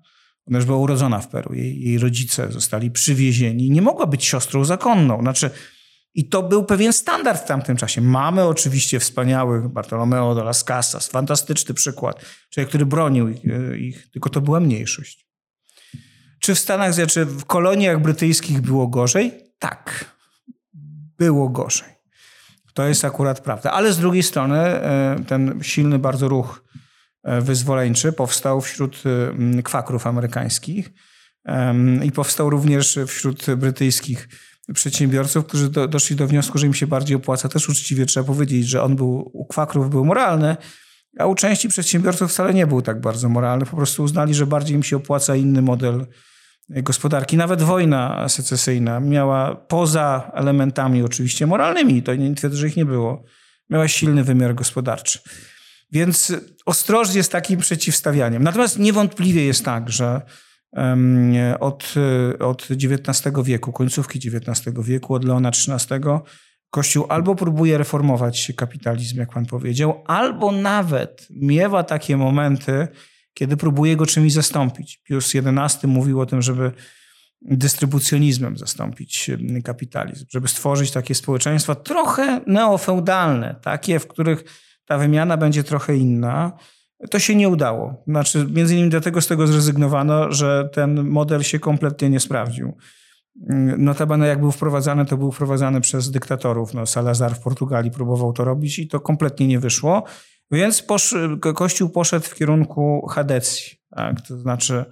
ona już była urodzona w Peru, jej, jej rodzice zostali przywiezieni, nie mogła być siostrą zakonną. Znaczy, i to był pewien standard w tamtym czasie. Mamy oczywiście wspaniałych Bartolomeo de las Casas, fantastyczny przykład, człowiek, który bronił ich, ich tylko to była mniejszość. Czy w Stanach, czy w koloniach brytyjskich było gorzej? Tak, było gorzej. To jest akurat prawda. Ale z drugiej strony e, ten silny bardzo ruch e, wyzwoleńczy powstał wśród kwakrów amerykańskich, I powstał również wśród brytyjskich przedsiębiorców, którzy do, doszli do wniosku, że im się bardziej opłaca. Też uczciwie trzeba powiedzieć, że on był u kwakrów był moralny, a u części przedsiębiorców wcale nie był tak bardzo moralny. Po prostu uznali, że bardziej im się opłaca inny model gospodarki. Nawet wojna secesyjna miała poza elementami oczywiście moralnymi, to nie twierdzę, że ich nie było, miała silny wymiar gospodarczy. Więc ostrożnie z takim przeciwstawianiem. Natomiast niewątpliwie jest tak, że od, od XIX wieku, końcówki XIX wieku, od Leona XIII, Kościół albo próbuje reformować kapitalizm, jak pan powiedział, albo nawet miewa takie momenty, kiedy próbuje go czymś zastąpić. Pius XI mówił o tym, żeby dystrybucjonizmem zastąpić kapitalizm, żeby stworzyć takie społeczeństwa trochę neofeudalne, takie, w których ta wymiana będzie trochę inna. To się nie udało. Znaczy, między innymi dlatego z tego zrezygnowano, że ten model się kompletnie nie sprawdził. Notabene jak był wprowadzany, to był wprowadzany przez dyktatorów. No, Salazar w Portugalii próbował to robić i to kompletnie nie wyszło. Więc posz, Kościół poszedł w kierunku chadecji, tak? to znaczy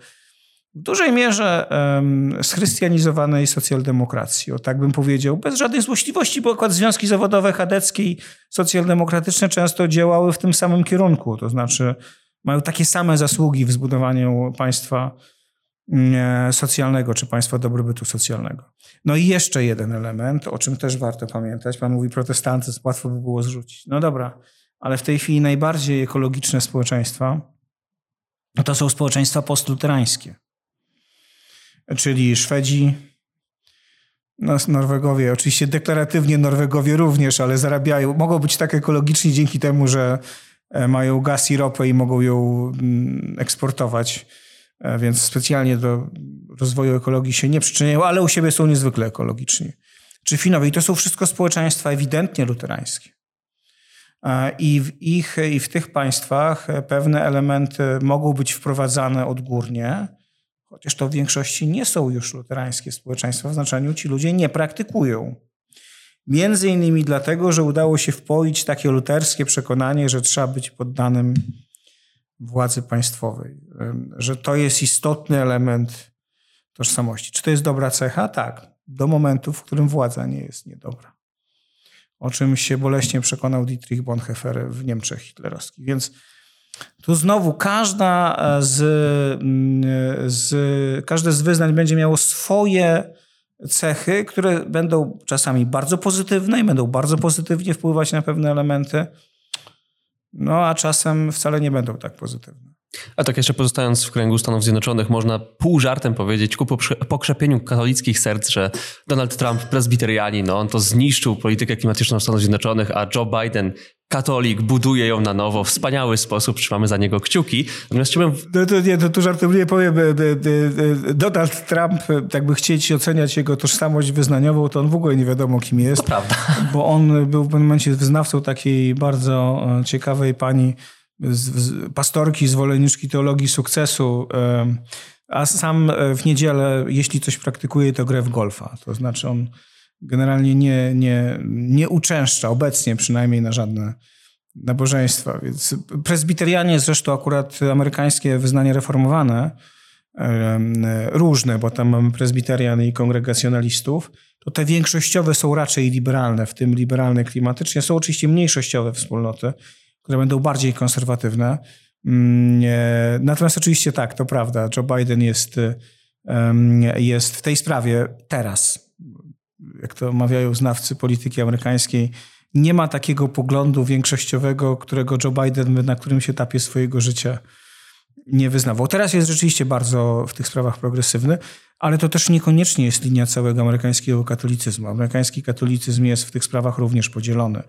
w dużej mierze um, schrystianizowanej socjaldemokracji, o tak bym powiedział, bez żadnej złośliwości, bo akurat związki zawodowe chadeckie i socjaldemokratyczne często działały w tym samym kierunku, to znaczy mają takie same zasługi w zbudowaniu państwa mm, socjalnego czy państwa dobrobytu socjalnego. No i jeszcze jeden element, o czym też warto pamiętać. Pan mówi protestantyzm, łatwo by było zrzucić. No dobra, ale w tej chwili najbardziej ekologiczne społeczeństwa to są społeczeństwa postluterańskie. Czyli Szwedzi, no, Norwegowie, oczywiście deklaratywnie Norwegowie również, ale zarabiają, mogą być tak ekologiczni dzięki temu, że e, mają gaz i ropę i mogą ją mm, eksportować, e, więc specjalnie do rozwoju ekologii się nie przyczyniają, ale u siebie są niezwykle ekologiczni. Czy Finowie. I to są wszystko społeczeństwa ewidentnie luterańskie. I w ich i w tych państwach pewne elementy mogą być wprowadzane odgórnie, chociaż to w większości nie są już luterańskie społeczeństwa w znaczeniu ci ludzie nie praktykują. Między innymi dlatego, że udało się wpoić takie luterskie przekonanie, że trzeba być poddanym władzy państwowej, że to jest istotny element tożsamości. Czy to jest dobra cecha? Tak, do momentu, w którym władza nie jest niedobra o czym się boleśnie przekonał Dietrich Bonhoeffer w Niemczech hitlerowskich. Więc tu znowu każda z, mm, z, każde z wyznań będzie miało swoje cechy, które będą czasami bardzo pozytywne i będą bardzo pozytywnie wpływać na pewne elementy, no a czasem wcale nie będą tak pozytywne. A tak jeszcze pozostając w kręgu Stanów Zjednoczonych, można pół żartem powiedzieć ku pokrzepieniu katolickich serc, że Donald Trump, presbiterianin, no on to zniszczył politykę klimatyczną Stanów Zjednoczonych, a Joe Biden, katolik, buduje ją na nowo. Wspaniały sposób, trzymamy za niego kciuki. Natomiast chciałbym... No to nie, to tu żartobliwie powiem, e, e, e, Donald Trump, jakby chcieć oceniać jego tożsamość wyznaniową, to on w ogóle nie wiadomo kim jest. To prawda. Bo on był w pewnym momencie wyznawcą takiej bardzo ciekawej pani pastorki, zwolenniczki teologii sukcesu, a sam e, w niedzielę, jeśli coś praktykuje, to grę w golfa. To znaczy on generalnie nie, nie, nie uczęszcza obecnie przynajmniej na żadne nabożeństwa. Więc prezbiterianie, zresztą akurat amerykańskie wyznanie reformowane, różne, bo tam mamy prezbiterian i kongregacjonalistów, to te większościowe są raczej liberalne, w tym liberalne klimatycznie. Są oczywiście mniejszościowe wspólnoty, które będą bardziej konserwatywne. Mm, natomiast oczywiście tak, to prawda, Joe Biden jest, jest w tej sprawie teraz, jak to mawiają znawcy polityki amerykańskiej, nie ma takiego poglądu większościowego, którego Joe Biden na którymś etapie swojego życia nie wyznawał. Teraz jest rzeczywiście bardzo w tych sprawach progresywny, ale to też niekoniecznie jest linia całego amerykańskiego katolicyzmu. Amerykański katolicyzm jest w tych sprawach również podzielony.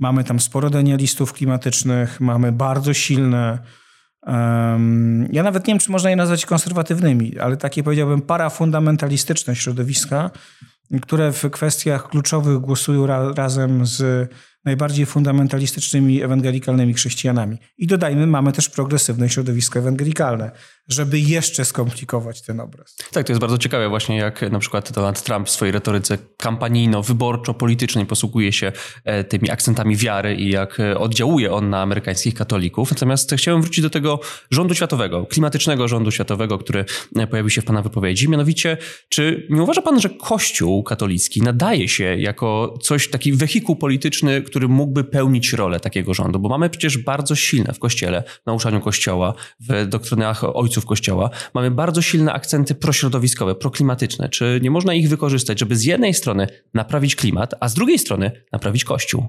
Mamy tam sporo denialistów klimatycznych, mamy bardzo silne. Um, ja nawet nie wiem, czy można je nazwać konserwatywnymi, ale takie powiedziałbym parafundamentalistyczne środowiska, które w kwestiach kluczowych głosują ra, razem z najbardziej fundamentalistycznymi ewangelikalnymi chrześcijanami. I dodajmy, mamy też progresywne środowisko ewangelikalne, żeby jeszcze skomplikować ten obraz. Tak, to jest bardzo ciekawe właśnie, jak na przykład Donald Trump w swojej retoryce kampanijno-wyborczo-politycznej posługuje się e, tymi akcentami wiary i jak e, oddziałuje on na amerykańskich katolików. Natomiast chciałem wrócić do tego rządu światowego, klimatycznego rządu światowego, który e, pojawił się w Pana wypowiedzi. Mianowicie, czy nie uważa Pan, że Kościół katolicki nadaje się jako coś, taki wehikuł polityczny, który mógłby pełnić rolę takiego rządu? Bo mamy przecież bardzo silne w Kościele, w nauczaniu Kościoła, w doktrynach ojców Kościoła, mamy bardzo silne akcenty prośrodowiskowe, proklimatyczne. Czy nie można ich wykorzystać, żeby z jednej strony naprawić klimat, a z drugiej strony naprawić Kościół?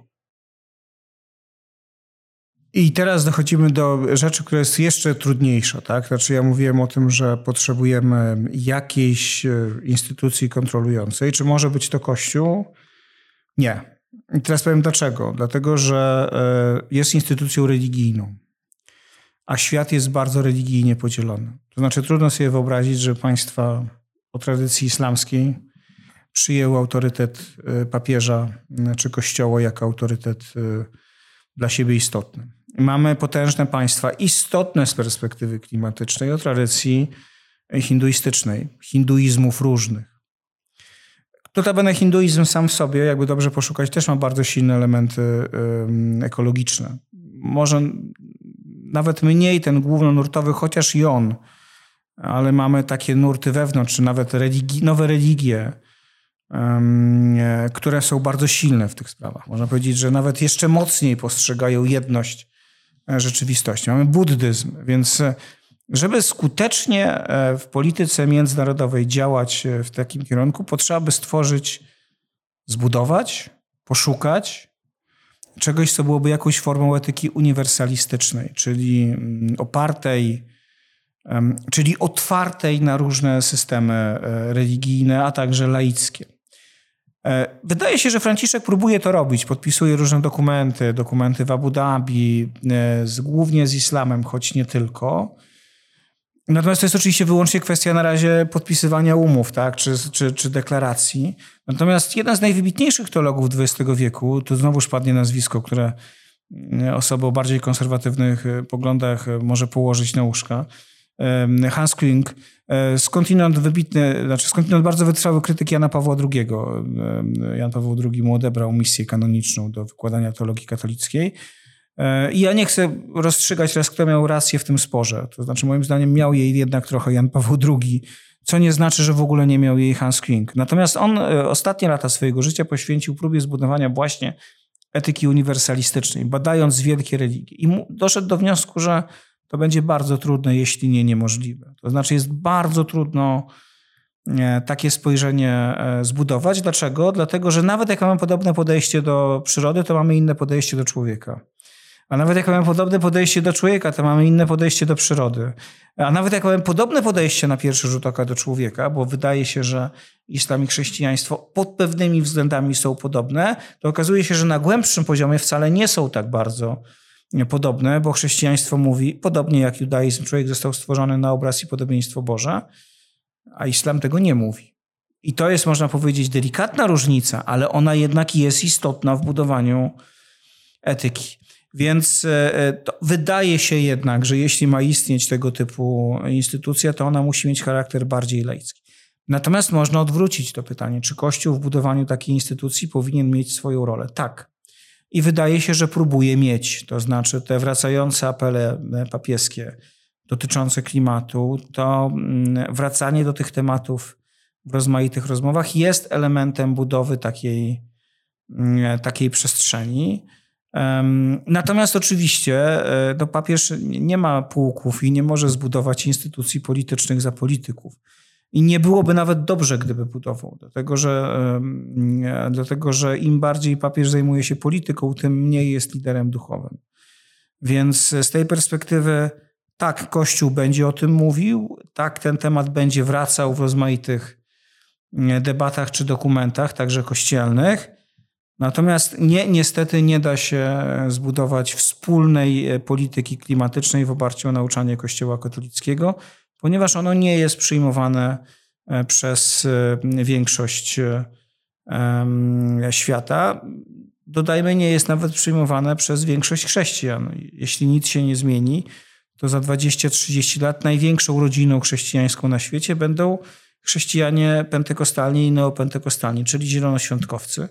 I teraz dochodzimy do rzeczy, która jest jeszcze trudniejsza. Tak? Znaczy ja mówiłem o tym, że potrzebujemy jakiejś e, instytucji kontrolującej. Czy może być to Kościół? Nie. I teraz powiem dlaczego. Dlatego, że e, jest instytucją religijną, a świat jest bardzo religijnie podzielony. To znaczy trudno sobie wyobrazić, że państwa o tradycji islamskiej przyjęły autorytet e, papieża czy kościoła jako autorytet dla siebie istotny. Mamy potężne państwa, istotne z perspektywy klimatycznej, o tradycji hinduistycznej, hinduizmów różnych. Notabene hinduizm sam w sobie, jakby dobrze poszukać, też ma bardzo silne elementy ekologiczne. Może nawet mniej ten głównonurtowy, chociaż i on, ale mamy takie nurty wewnątrz, czy nawet religi nowe religie, które są bardzo silne w tych sprawach. Można powiedzieć, że nawet jeszcze mocniej postrzegają jedność e, rzeczywistości. Mamy buddyzm, więc e, żeby skutecznie e, w polityce międzynarodowej działać w takim kierunku, potrzeba by stworzyć, zbudować, poszukać czegoś, co byłoby jakąś formą etyki uniwersalistycznej, czyli mm, opartej czyli otwartej na różne systemy religijne, a także laickie. E, wydaje się, że Franciszek próbuje to robić. Podpisuje różne dokumenty, dokumenty w Abu Dhabi, e, z, głównie z islamem, choć nie tylko. Natomiast to jest oczywiście wyłącznie kwestia na razie podpisywania umów, tak, czy, czy, czy deklaracji. Natomiast jeden z najwybitniejszych teologów XX wieku, tu znowuż padnie nazwisko, które e, osoby o bardziej konserwatywnych poglądach może położyć na łóżka, Hans Kling, e, skądinąd wybitny, znaczy skądinąd bardzo wytrwały krytyk Jana Pawła II. Jan Paweł II mu odebrał misję kanoniczną do wykładania teologii katolickiej. E, I ja nie chcę rozstrzygać raz, kto miał rację w tym sporze. To znaczy, moim zdaniem, miał jej jednak trochę Jan Paweł II, co nie znaczy, że w ogóle nie miał jej Hans Kling. Natomiast on e, ostatnie lata swojego życia poświęcił próbie zbudowania właśnie etyki uniwersalistycznej, badając wielkie religie. I doszedł do wniosku, że to będzie bardzo trudne, jeśli nie niemożliwe. To znaczy jest bardzo trudno e, takie spojrzenie zbudować. Dlaczego? Dlatego, że nawet jak mamy podobne podejście do przyrody, to mamy inne podejście do człowieka. A nawet jak mamy podobne podejście do człowieka, to mamy inne podejście do przyrody. A nawet jak mamy podobne podejście na pierwszy rzut oka do człowieka, bo wydaje się, że islam i chrześcijaństwo pod pewnymi względami są podobne, to okazuje się, że na głębszym poziomie wcale nie są tak bardzo podobne, bo chrześcijaństwo mówi, podobnie jak judaizm, człowiek został stworzony na obraz i podobieństwo Boże, a islam tego nie mówi. I to jest, można powiedzieć, delikatna różnica, ale ona jednak jest istotna w budowaniu etyki. Więc e, e, wydaje się jednak, że jeśli ma istnieć tego typu instytucja, to ona musi mieć charakter bardziej laicki. Natomiast można odwrócić to pytanie, czy Kościół w budowaniu takiej instytucji powinien mieć swoją rolę? Tak i wydaje się, że próbuje mieć. To znaczy te wracające apele e, papieskie dotyczące klimatu, to mm, wracanie do tych tematów w rozmaitych rozmowach jest elementem budowy takiej, mm, takiej przestrzeni. Natomiast oczywiście e, no, papież nie ma pułków i nie może zbudować instytucji politycznych za polityków. I nie byłoby nawet dobrze, gdyby budował, dlatego że, dlatego że im bardziej papież zajmuje się polityką, tym mniej jest liderem duchowym. Więc z tej perspektywy tak, Kościół będzie o tym mówił, tak, ten temat będzie wracał w rozmaitych debatach czy dokumentach, także kościelnych. Natomiast nie, niestety nie da się zbudować wspólnej e, polityki klimatycznej w oparciu o nauczanie Kościoła katolickiego, ponieważ ono nie jest przyjmowane e, przez e, większość świata. dodajmy, nie jest nawet przyjmowane przez większość chrześcijan. Jeśli nic się nie zmieni, to za 20-30 lat największą rodziną chrześcijańską na świecie będą chrześcijanie pentekostalni i neopentekostalni, czyli zielonoświątkowcy,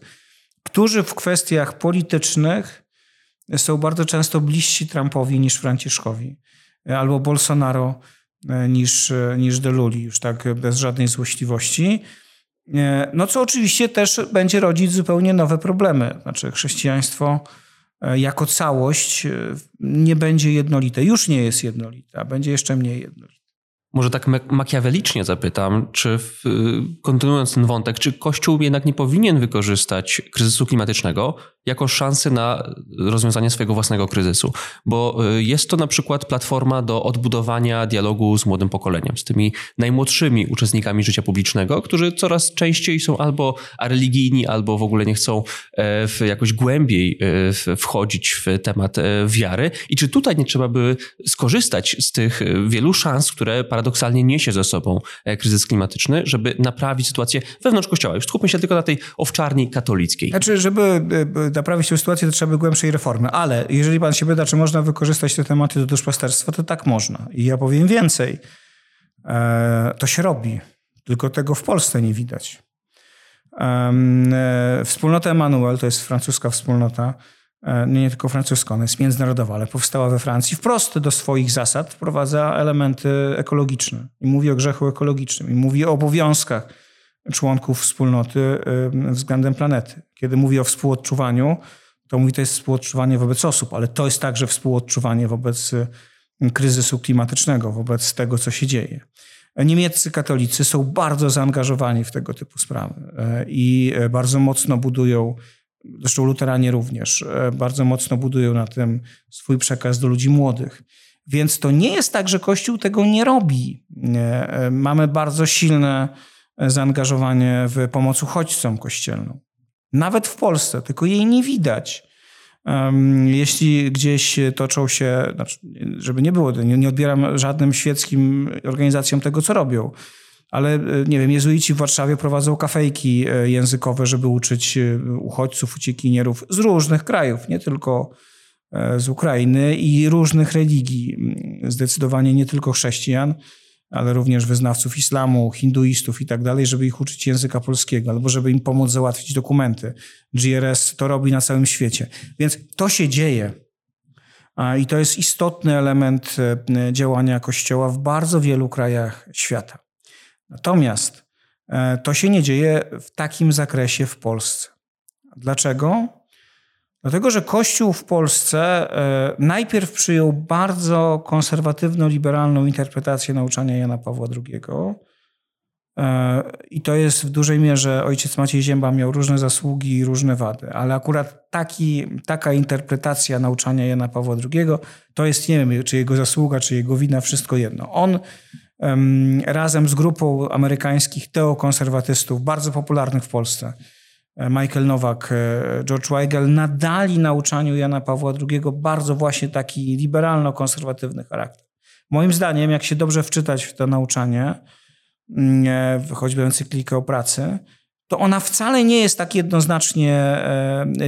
którzy w kwestiach politycznych są bardzo często bliżsi Trumpowi niż Franciszkowi, albo Bolsonaro niż, niż Deluli, już tak bez żadnej złośliwości. No co oczywiście też będzie rodzić zupełnie nowe problemy. Znaczy chrześcijaństwo e, jako całość e, nie będzie jednolite. Już nie jest jednolite, a będzie jeszcze mniej jednolite. Może tak makiawelicznie zapytam, czy w, kontynuując ten wątek, czy Kościół jednak nie powinien wykorzystać kryzysu klimatycznego jako szansę na rozwiązanie swojego własnego kryzysu? Bo y, jest to na przykład platforma do odbudowania dialogu z młodym pokoleniem, z tymi najmłodszymi uczestnikami życia publicznego, którzy coraz częściej są albo religijni, albo w ogóle nie chcą e, w jakoś głębiej e, wchodzić w temat e, wiary. I czy tutaj nie trzeba by skorzystać z tych wielu szans, które paradoksalnie niesie ze sobą e, kryzys klimatyczny, żeby naprawić sytuację wewnątrz Kościoła. Już skupmy się tylko na tej owczarni katolickiej. Znaczy, żeby e, e, naprawić tę sytuację, to trzeba by głębszej reformy. Ale jeżeli pan się pyta, czy można wykorzystać te tematy do duszpasterstwa, to tak można. I ja powiem więcej. To się robi. Tylko tego w Polsce nie widać. Wspólnota Emanuel, to jest francuska wspólnota, E, nie, nie tylko francuska, ona jest międzynarodowa, ale powstała we Francji, wprost do swoich zasad wprowadza elementy ekologiczne i mówi o grzechu ekologicznym i mówi o obowiązkach członków wspólnoty e, względem planety. Kiedy mówi o współodczuwaniu, to mówi, to jest współodczuwanie wobec osób, ale to jest także współodczuwanie wobec e, kryzysu klimatycznego, wobec tego, co się dzieje. Niemieccy katolicy są bardzo zaangażowani w tego typu sprawy i bardzo mocno budują Zresztą luteranie również e, bardzo mocno budują na tym swój przekaz do ludzi młodych. Więc to nie jest tak, że Kościół tego nie robi. E, mamy bardzo silne zaangażowanie w pomoc uchodźcom kościelną. Nawet w Polsce, tylko jej nie widać. Jeśli gdzieś toczą się, znaczy, żeby nie było, nie odbieram żadnym świeckim organizacjom tego, co robią, ale e, nie wiem, jezuici w Warszawie prowadzą kafejki e, językowe, żeby uczyć e, uchodźców, uciekinierów z różnych krajów, nie tylko z Ukrainy i różnych religii. Mm, zdecydowanie nie tylko chrześcijan, ale również wyznawców islamu, hinduistów i tak dalej, żeby ich uczyć języka polskiego albo żeby im pomóc załatwić dokumenty. GRS to robi na całym świecie. Więc to się dzieje. I to jest istotny element działania Kościoła w bardzo wielu krajach świata. Natomiast e, to się nie dzieje w takim zakresie w Polsce. Dlaczego? Dlatego, że Kościół w Polsce e, najpierw przyjął bardzo konserwatywno-liberalną interpretację nauczania Jana Pawła II. E, I to jest w dużej mierze ojciec Maciej Zięba miał różne zasługi i różne wady, ale akurat taki, taka interpretacja nauczania Jana Pawła II to jest, nie wiem, czy jego zasługa, czy jego wina, wszystko jedno. On razem z grupą amerykańskich teokonserwatystów, bardzo popularnych w Polsce, e, Michael Nowak, e, George Weigel, nadali nauczaniu Jana Pawła II bardzo właśnie taki liberalno-konserwatywny charakter. Moim zdaniem, jak się dobrze wczytać w to nauczanie, mm, e, choćby encyklikę o pracy, to ona wcale nie jest tak jednoznacznie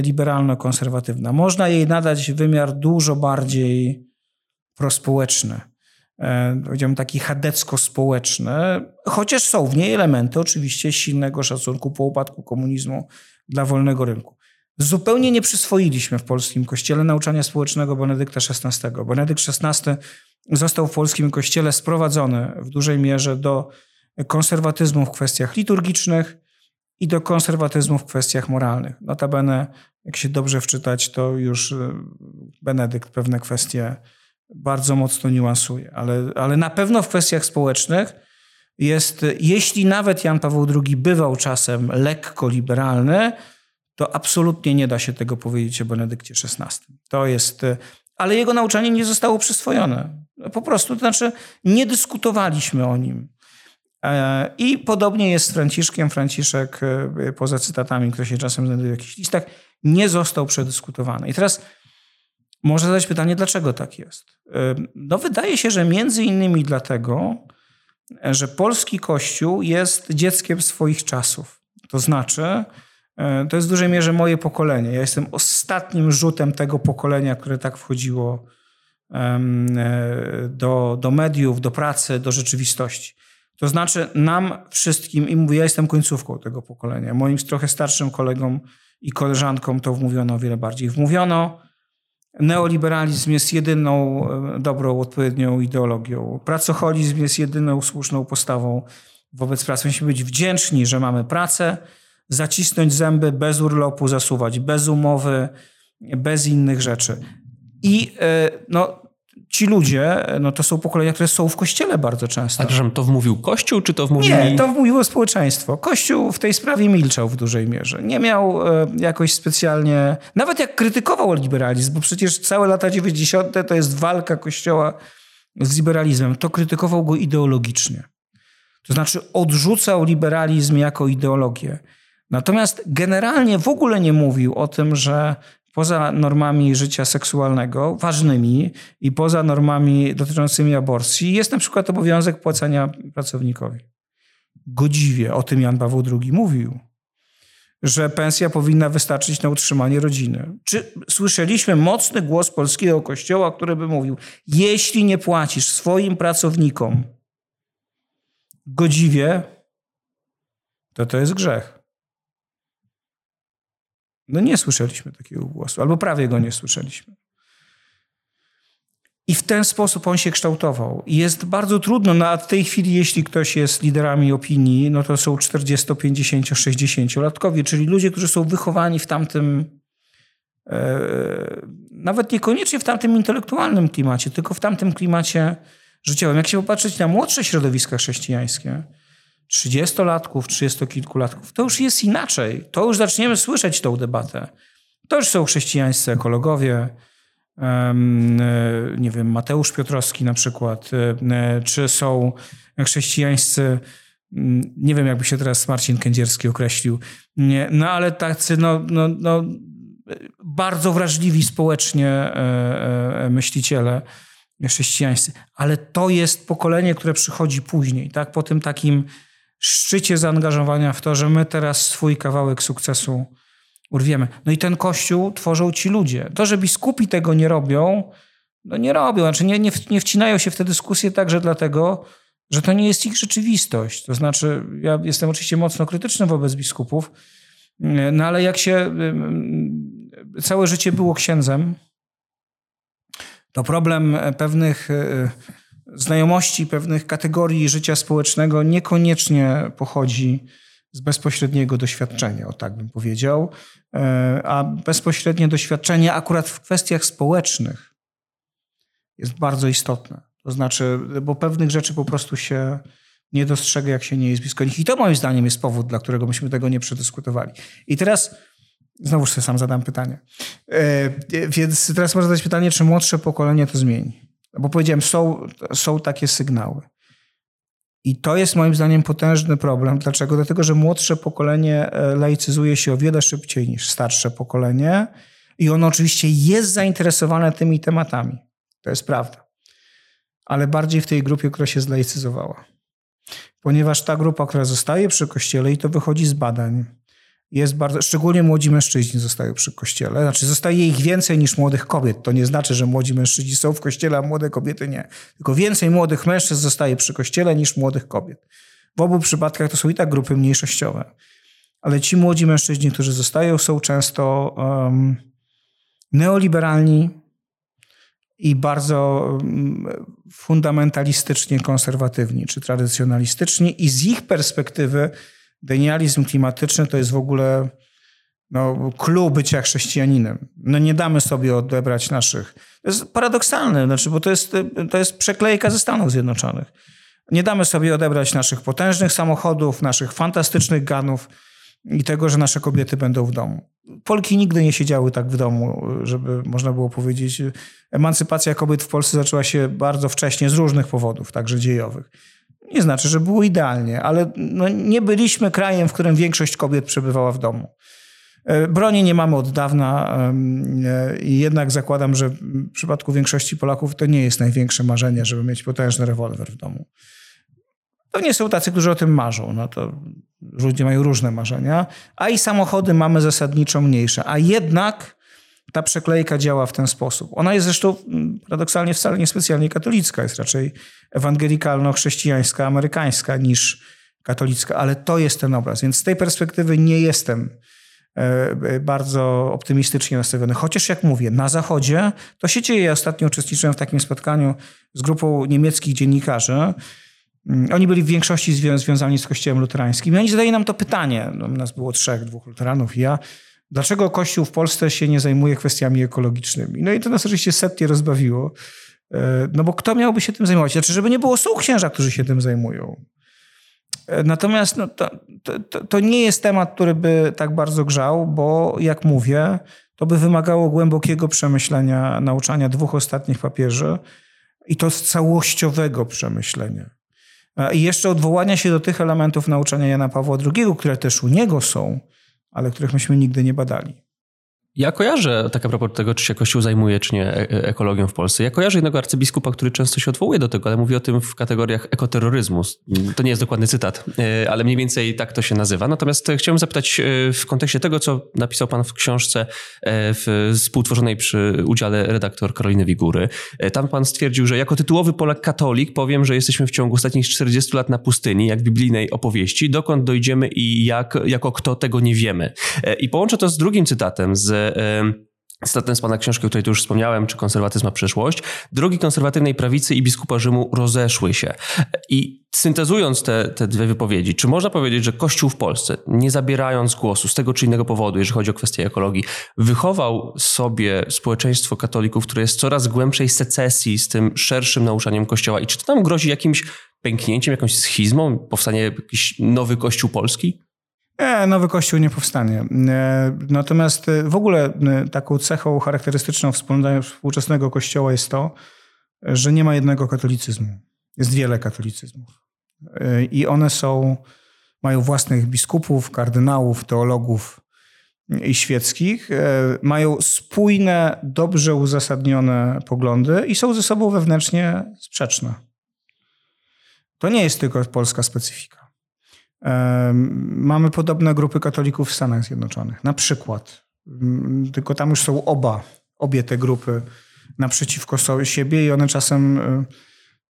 liberalno-konserwatywna. Można jej nadać wymiar dużo bardziej prospołeczny powiedziałbym taki chadecko-społeczny, chociaż są w niej elementy oczywiście silnego szacunku po upadku komunizmu dla wolnego rynku. Zupełnie nie przyswoiliśmy w polskim kościele nauczania społecznego Benedykta XVI. Benedykt XVI został w polskim kościele sprowadzony w dużej mierze do konserwatyzmu w kwestiach liturgicznych i do konserwatyzmu w kwestiach moralnych. Notabene, jak się dobrze wczytać, to już e, Benedykt pewne kwestie bardzo mocno niuansuje, ale, ale na pewno w kwestiach społecznych jest, jeśli nawet Jan Paweł II bywał czasem lekko liberalny, to absolutnie nie da się tego powiedzieć o Benedykcie XVI. To jest, ale jego nauczanie nie zostało przyswojone. Po prostu, to znaczy nie dyskutowaliśmy o nim. E, I podobnie jest z Franciszkiem. Franciszek, e, poza cytatami, które się czasem znajdują w jakichś listach, nie został przedyskutowany. I teraz można zadać pytanie, dlaczego tak jest? No, wydaje się, że między innymi dlatego, że polski kościół jest dzieckiem swoich czasów. To znaczy, e, to jest w dużej mierze moje pokolenie. Ja jestem ostatnim rzutem tego pokolenia, które tak wchodziło e, do, do mediów, do pracy, do rzeczywistości. To znaczy nam wszystkim, i mówię, ja jestem końcówką tego pokolenia, moim trochę starszym kolegom i koleżankom to wmówiono o wiele bardziej. Wmówiono, neoliberalizm jest jedyną e, dobrą, odpowiednią ideologią. Pracoholizm jest jedyną słuszną postawą wobec pracy. Musimy być wdzięczni, że mamy pracę, zacisnąć zęby bez urlopu, zasuwać bez umowy, bez innych rzeczy. I e, no, ci ludzie, no to są pokolenia, które są w kościele bardzo często. A przepraszam, to wmówił Kościół, czy to wmówili... Nie, to wmówiło społeczeństwo. Kościół w tej sprawie milczał w dużej mierze. Nie miał e, jakoś specjalnie... Nawet jak krytykował liberalizm, bo przecież całe lata 90. to jest walka Kościoła z liberalizmem, to krytykował go ideologicznie. To znaczy odrzucał liberalizm jako ideologię. Natomiast generalnie w ogóle nie mówił o tym, że poza normami życia seksualnego, ważnymi i poza normami dotyczącymi aborcji, jest na przykład obowiązek płacenia pracownikowi. Godziwie o tym Jan Paweł II mówił, że pensja powinna wystarczyć na utrzymanie rodziny. Czy słyszeliśmy mocny głos polskiego kościoła, który by mówił: Jeśli nie płacisz swoim pracownikom godziwie, to to jest grzech. No nie słyszeliśmy takiego głosu, albo prawie go nie słyszeliśmy. I w ten sposób on się kształtował. I jest bardzo trudno, no tej chwili, jeśli ktoś jest liderami opinii, no to są 40, 50, 60-latkowie, czyli ludzie, którzy są wychowani w tamtym, e, nawet niekoniecznie w tamtym intelektualnym klimacie, tylko w tamtym klimacie życiowym. Jak się popatrzeć na młodsze środowiska chrześcijańskie, 30-latków, 30-kilkulatków, to już jest inaczej. To już zaczniemy słyszeć tą debatę. To już są chrześcijańscy ekologowie, e, nie wiem, Mateusz Piotrowski na przykład, e, czy są chrześcijańscy, mm, nie wiem jakby się teraz Marcin Kędzierski określił, no ale tacy no, no, no, bardzo wrażliwi społecznie e, myśliciele chrześcijańscy. Ale to jest pokolenie, które przychodzi później, tak? po tym takim szczycie zaangażowania w to, że my teraz swój kawałek sukcesu urwiemy. No i ten kościół tworzą ci ludzie. To, że biskupi tego nie robią, no nie robią. Znaczy nie, nie, nie wcinają się w te dyskusje także dlatego, że to nie jest ich rzeczywistość. To znaczy, ja jestem oczywiście mocno krytyczny wobec biskupów, no ale jak się całe życie było księdzem, to problem pewnych znajomości pewnych kategorii życia społecznego niekoniecznie pochodzi z bezpośredniego doświadczenia, o tak bym powiedział, e, a bezpośrednie doświadczenie akurat w kwestiach społecznych jest bardzo istotne. To znaczy, bo pewnych rzeczy po prostu się nie dostrzega, jak się nie jest blisko nich. I to moim zdaniem jest powód, dla którego myśmy tego nie przedyskutowali. I teraz znowu sobie sam zadam pytanie. E, więc teraz można zadać pytanie, czy młodsze pokolenie to zmieni. Bo powiedziałem, są, są takie sygnały. I to jest moim zdaniem potężny problem. Dlaczego? Dlatego, że młodsze pokolenie e, laicyzuje się o wiele szybciej niż starsze pokolenie i ono oczywiście jest zainteresowane tymi tematami. To jest prawda. Ale bardziej w tej grupie, która się zlaicyzowała. Ponieważ ta grupa, która zostaje przy kościele i to wychodzi z badań, jest bardzo, szczególnie młodzi mężczyźni zostają przy kościele. Znaczy zostaje ich więcej niż młodych kobiet. To nie znaczy, że młodzi mężczyźni są w kościele, a młode kobiety nie. Tylko więcej młodych mężczyzn zostaje przy kościele niż młodych kobiet. W obu przypadkach to są i tak grupy mniejszościowe. Ale ci młodzi mężczyźni, którzy zostają, są często um, neoliberalni i bardzo um, fundamentalistycznie konserwatywni czy tradycjonalistyczni i z ich perspektywy Denializm klimatyczny to jest w ogóle no, clue bycia chrześcijaninem. No nie damy sobie odebrać naszych... To jest paradoksalne, znaczy, bo to jest, to jest przeklejka ze Stanów Zjednoczonych. Nie damy sobie odebrać naszych potężnych samochodów, naszych fantastycznych ganów i tego, że nasze kobiety będą w domu. Polki nigdy nie siedziały tak w domu, żeby można było powiedzieć. Emancypacja kobiet w Polsce zaczęła się bardzo wcześnie z różnych powodów, także dziejowych. Nie znaczy, że było idealnie, ale no nie byliśmy krajem, w którym większość kobiet przebywała w domu. E, broni nie mamy od dawna e, i jednak zakładam, że w przypadku większości Polaków to nie jest największe marzenie, żeby mieć potężny rewolwer w domu. Pewnie są tacy, którzy o tym marzą. No to ludzie mają różne marzenia. A i samochody mamy zasadniczo mniejsze. A jednak ta przeklejka działa w ten sposób. Ona jest zresztą mm, paradoksalnie wcale niespecjalnie katolicka. Jest raczej ewangelikalno-chrześcijańska, amerykańska niż katolicka. Ale to jest ten obraz. Więc z tej perspektywy nie jestem e, bardzo optymistycznie nastawiony. Chociaż jak mówię, na Zachodzie to się dzieje. Ja ostatnio uczestniczyłem w takim spotkaniu z grupą niemieckich dziennikarzy, Mm, oni byli w większości zwią związani z Kościołem luterańskim. I oni zadali nam to pytanie. No, nas było trzech, dwóch luteranów i ja. Dlaczego Kościół w Polsce się nie zajmuje kwestiami ekologicznymi? No i to nas oczywiście setnie rozbawiło. E, no bo kto miałby się tym zajmować? Znaczy, żeby nie było, są księża, którzy się tym zajmują. E, natomiast no, to, to, to nie jest temat, który by tak bardzo grzał, bo jak mówię, to by wymagało głębokiego przemyślenia nauczania dwóch ostatnich papieży i to z całościowego przemyślenia. I jeszcze odwołania się do tych elementów nauczania Jana Pawła II, które też u niego są, ale których myśmy nigdy nie badali. Ja kojarzę, tak a propos tego, czy się Kościół zajmuje, czy nie e, e, ekologią w Polsce. Ja kojarzę jednego arcybiskupa, który często się odwołuje do tego, ale mówi o tym w kategoriach ekoterroryzmu. To nie jest dokładny cytat, e, ale mniej więcej tak to się nazywa. Natomiast chciałem zapytać w kontekście tego, co napisał pan w książce w, współtworzonej przy udziale redaktor Karoliny Wigury. Tam pan stwierdził, że jako tytułowy Polak katolik powiem, że jesteśmy w ciągu ostatnich 40 lat na pustyni, jak w biblijnej opowieści. Dokąd dojdziemy i jak, jako kto tego nie wiemy. I połączę to z drugim cytatem z Cytatem z pana książki, o której tu już wspomniałem, czy konserwatyzm ma przyszłość, drogi konserwatywnej prawicy i biskupa Rzymu rozeszły się. I syntezując te, te dwie wypowiedzi, czy można powiedzieć, że Kościół w Polsce, nie zabierając głosu z tego czy innego powodu, jeżeli chodzi o kwestię ekologii, wychował sobie społeczeństwo katolików, które jest coraz głębszej secesji z tym szerszym nauczaniem Kościoła? I czy to nam grozi jakimś pęknięciem, jakąś schizmą, powstanie jakiś nowy Kościół polski? Nie, nowy kościół nie powstanie. E, natomiast e, w ogóle e, taką cechą charakterystyczną współczesnego kościoła jest to, że nie ma jednego katolicyzmu. Jest wiele katolicyzmów. I one są, mają własnych biskupów, kardynałów, teologów i świeckich. Mają spójne, dobrze uzasadnione poglądy i są ze sobą wewnętrznie sprzeczne. To nie jest tylko polska specyfika. Mamy podobne grupy katolików w Stanach Zjednoczonych. Na przykład, tylko tam już są oba, obie te grupy naprzeciwko siebie i one czasem e,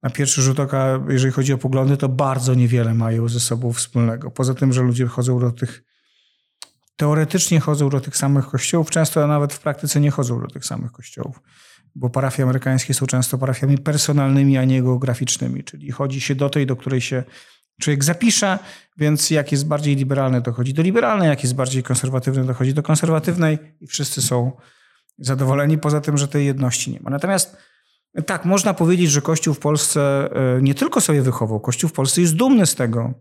na pierwszy rzut oka, jeżeli chodzi o poglądy, to bardzo niewiele mają ze sobą wspólnego. Poza tym, że ludzie chodzą do tych, teoretycznie chodzą do tych samych kościołów, często nawet w praktyce nie chodzą do tych samych kościołów, bo parafie amerykańskie są często parafiami personalnymi, a nie geograficznymi, czyli chodzi się do tej, do której się człowiek zapisze, więc jak jest bardziej liberalny, dochodzi do liberalnej, jak jest bardziej konserwatywny, dochodzi do konserwatywnej i wszyscy są zadowoleni, poza tym, że tej jedności nie ma. Natomiast tak, można powiedzieć, że Kościół w Polsce e, nie tylko sobie wychował, Kościół w Polsce jest dumny z tego,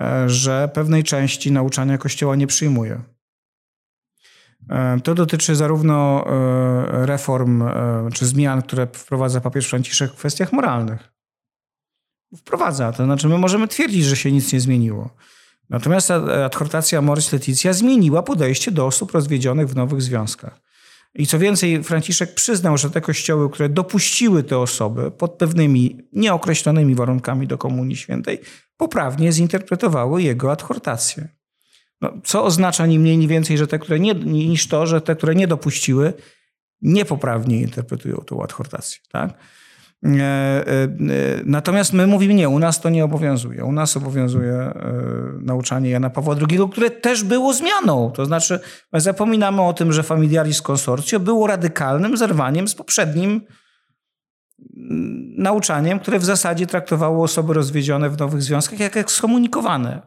e, że pewnej części nauczania Kościoła nie przyjmuje. E, to dotyczy zarówno reform czy zmian, które wprowadza papież Franciszek w kwestiach moralnych wprowadza. To znaczy, my możemy twierdzić, że się nic nie zmieniło. Natomiast adhortacja Moris Leticia zmieniła podejście do osób rozwiedzionych w nowych związkach. I co więcej, Franciszek przyznał, że te kościoły, które dopuściły te osoby pod pewnymi nieokreślonymi warunkami do Komunii Świętej, poprawnie zinterpretowały jego adhortację. No, co oznacza ni mniej, ni więcej, że te, które nie, niż to, że te, które nie dopuściły, niepoprawnie interpretują tą adhortację. Tak? E, e, natomiast my mówimy nie, u nas to nie obowiązuje. U nas obowiązuje e, nauczanie Jana Pawła II, które też było zmianą. To znaczy, my zapominamy o tym, że Familiaris Consortio było radykalnym zerwaniem z poprzednim mm, nauczaniem, które w zasadzie traktowało osoby rozwiedzione w nowych związkach jak ekskomunikowane.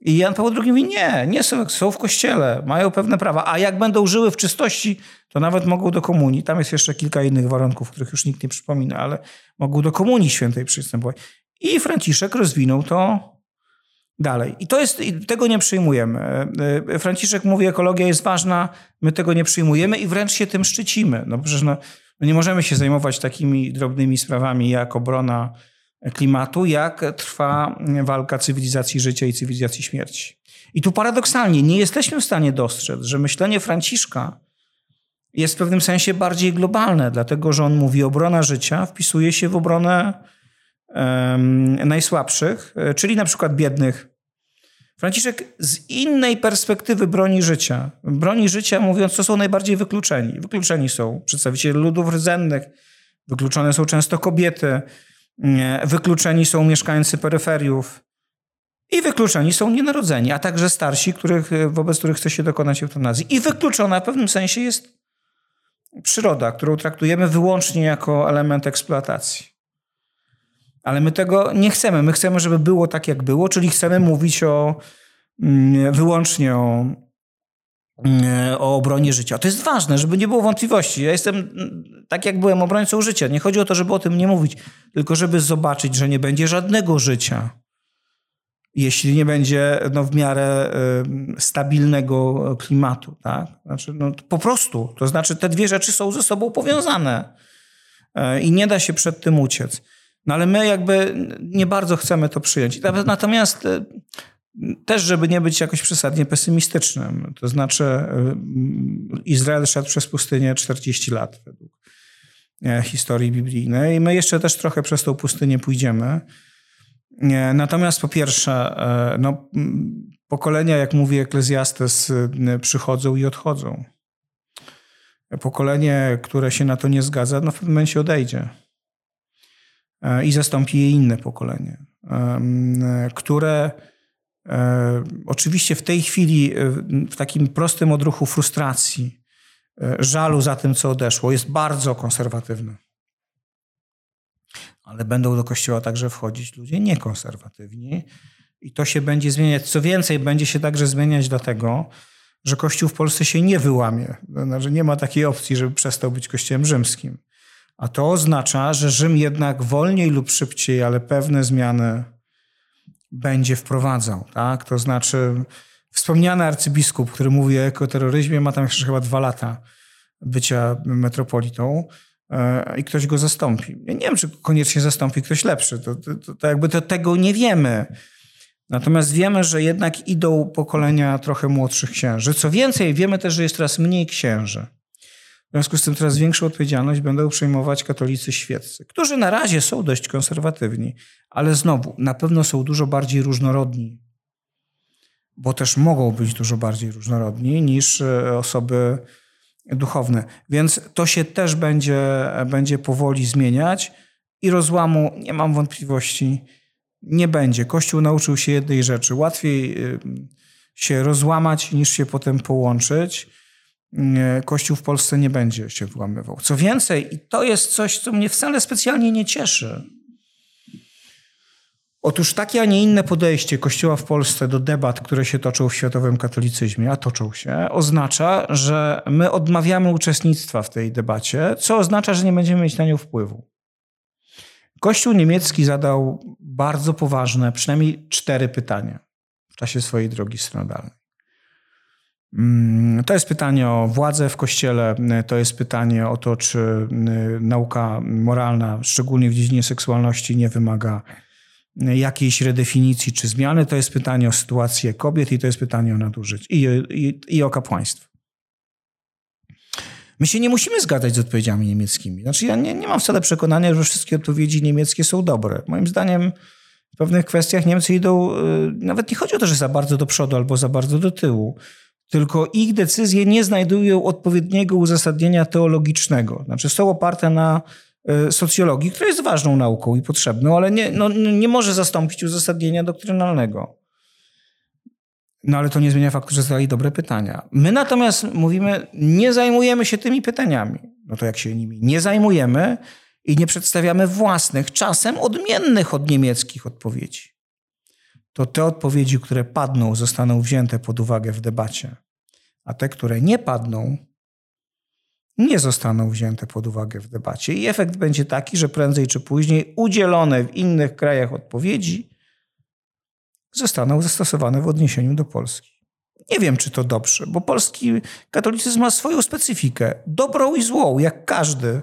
I Jan Paweł II mówi, nie, nie są, są w kościele, mają pewne prawa, a jak będą żyły w czystości, to nawet mogą do komunii. Tam jest jeszcze kilka innych warunków, których już nikt nie przypomina, ale mogą do komunii świętej przystępować. I Franciszek rozwinął to dalej. I to jest, tego nie przyjmujemy. E, Franciszek mówi, ekologia jest ważna, my tego nie przyjmujemy i wręcz się tym szczycimy. No przecież no nie możemy się zajmować takimi drobnymi sprawami jak obrona klimatu, jak trwa walka cywilizacji życia i cywilizacji śmierci. I tu paradoksalnie nie jesteśmy w stanie dostrzec, że myślenie Franciszka jest w pewnym sensie bardziej globalne, dlatego że on mówi, obrona życia wpisuje się w obronę najsłabszych, e, czyli na przykład biednych. Franciszek z innej perspektywy broni życia. Broni życia, mówiąc, co są najbardziej wykluczeni. Wykluczeni są przedstawiciele ludów rdzennych, wykluczone są często kobiety, wykluczeni są mieszkańcy peryferiów i wykluczeni są nienarodzeni, a także starsi, których, wobec których chce się dokonać eutanazji. I wykluczona w pewnym sensie jest przyroda, którą traktujemy wyłącznie jako element eksploatacji. Ale my tego nie chcemy. My chcemy, żeby było tak, jak było, czyli chcemy mówić o, mm, wyłącznie o, o obronie życia. To jest ważne, żeby nie było wątpliwości. Ja jestem tak, jak byłem obrońcą życia. Nie chodzi o to, żeby o tym nie mówić, tylko żeby zobaczyć, że nie będzie żadnego życia, jeśli nie będzie no, w miarę y, stabilnego klimatu. Tak? Znaczy, no, po prostu. To znaczy, te dwie rzeczy są ze sobą powiązane y, i nie da się przed tym uciec. No ale my jakby nie bardzo chcemy to przyjąć. Natomiast y, też, żeby nie być jakoś przesadnie pesymistycznym, to znaczy Izrael szedł przez pustynię 40 lat według e, historii biblijnej i my jeszcze też trochę przez tą pustynię pójdziemy. Natomiast po pierwsze, e, no, pokolenia, jak mówi Eklezjastes, przychodzą i odchodzą. Pokolenie, które się na to nie zgadza, no w pewnym momencie odejdzie. E, I zastąpi je inne pokolenie, które e, oczywiście w tej chwili w takim prostym odruchu frustracji, żalu za tym, co odeszło, jest bardzo konserwatywne ale będą do kościoła także wchodzić ludzie niekonserwatywni i to się będzie zmieniać. Co więcej, będzie się także zmieniać dlatego, że Kościół w Polsce się nie wyłamie. Znaczy nie ma takiej opcji, żeby przestał być Kościołem rzymskim. A to oznacza, że Rzym jednak wolniej lub szybciej, ale pewne zmiany będzie wprowadzał. Tak? To znaczy wspomniany arcybiskup, który mówi o ekoterroryzmie, ma tam jeszcze chyba dwa lata bycia metropolitą. E, i ktoś go zastąpi. Ja nie wiem, czy koniecznie zastąpi ktoś lepszy. To, to, to, to jakby to, tego nie wiemy. Natomiast wiemy, że jednak idą pokolenia trochę młodszych księży. Co więcej, wiemy też, że jest coraz mniej księży. W związku z tym coraz większą odpowiedzialność będą przejmować katolicy świeccy, którzy na razie są dość konserwatywni, ale znowu na pewno są dużo bardziej różnorodni, bo też mogą być dużo bardziej różnorodni niż e, osoby duchowne. Więc to się też będzie, będzie powoli zmieniać i rozłamu, nie mam wątpliwości, nie będzie. Kościół nauczył się jednej rzeczy. Łatwiej y, się rozłamać niż się potem połączyć. Kościół w Polsce nie będzie się włamywał. Co więcej, i to jest coś, co mnie wcale specjalnie nie cieszy, Otóż takie, a nie inne podejście Kościoła w Polsce do debat, które się toczą w światowym katolicyzmie, a toczą się, oznacza, że my odmawiamy uczestnictwa w tej debacie, co oznacza, że nie będziemy mieć na nią wpływu. Kościół niemiecki zadał bardzo poważne, przynajmniej cztery pytania w czasie swojej drogi synodalnej. Mm, to jest pytanie o władzę w kościele, to jest pytanie o to, czy y, nauka moralna, szczególnie w dziedzinie seksualności, nie wymaga jakiejś redefinicji czy zmiany, to jest pytanie o sytuację kobiet i to jest pytanie o nadużyć i, i, i o kapłaństwo. My się nie musimy zgadzać z odpowiedziami niemieckimi. Znaczy ja nie, nie mam wcale przekonania, że wszystkie odpowiedzi niemieckie są dobre. Moim zdaniem w pewnych kwestiach Niemcy idą, y, nawet nie chodzi o to, że za bardzo do przodu albo za bardzo do tyłu, tylko ich decyzje nie znajdują odpowiedniego uzasadnienia teologicznego. Znaczy są oparte na E, socjologii, która jest ważną nauką i potrzebną, ale nie, no, nie może zastąpić uzasadnienia doktrynalnego. No ale to nie zmienia faktu, że zadali dobre pytania. My natomiast mówimy, nie zajmujemy się tymi pytaniami. No to jak się nimi nie zajmujemy i nie przedstawiamy własnych, czasem odmiennych od niemieckich odpowiedzi, to te odpowiedzi, które padną, zostaną wzięte pod uwagę w debacie, a te, które nie padną, nie zostaną wzięte pod uwagę w debacie. I efekt będzie taki, że prędzej czy później udzielone w innych krajach odpowiedzi zostaną zastosowane w odniesieniu do Polski. Nie wiem, czy to dobrze, bo polski katolicyzm ma swoją specyfikę, dobrą i złą, jak każdy,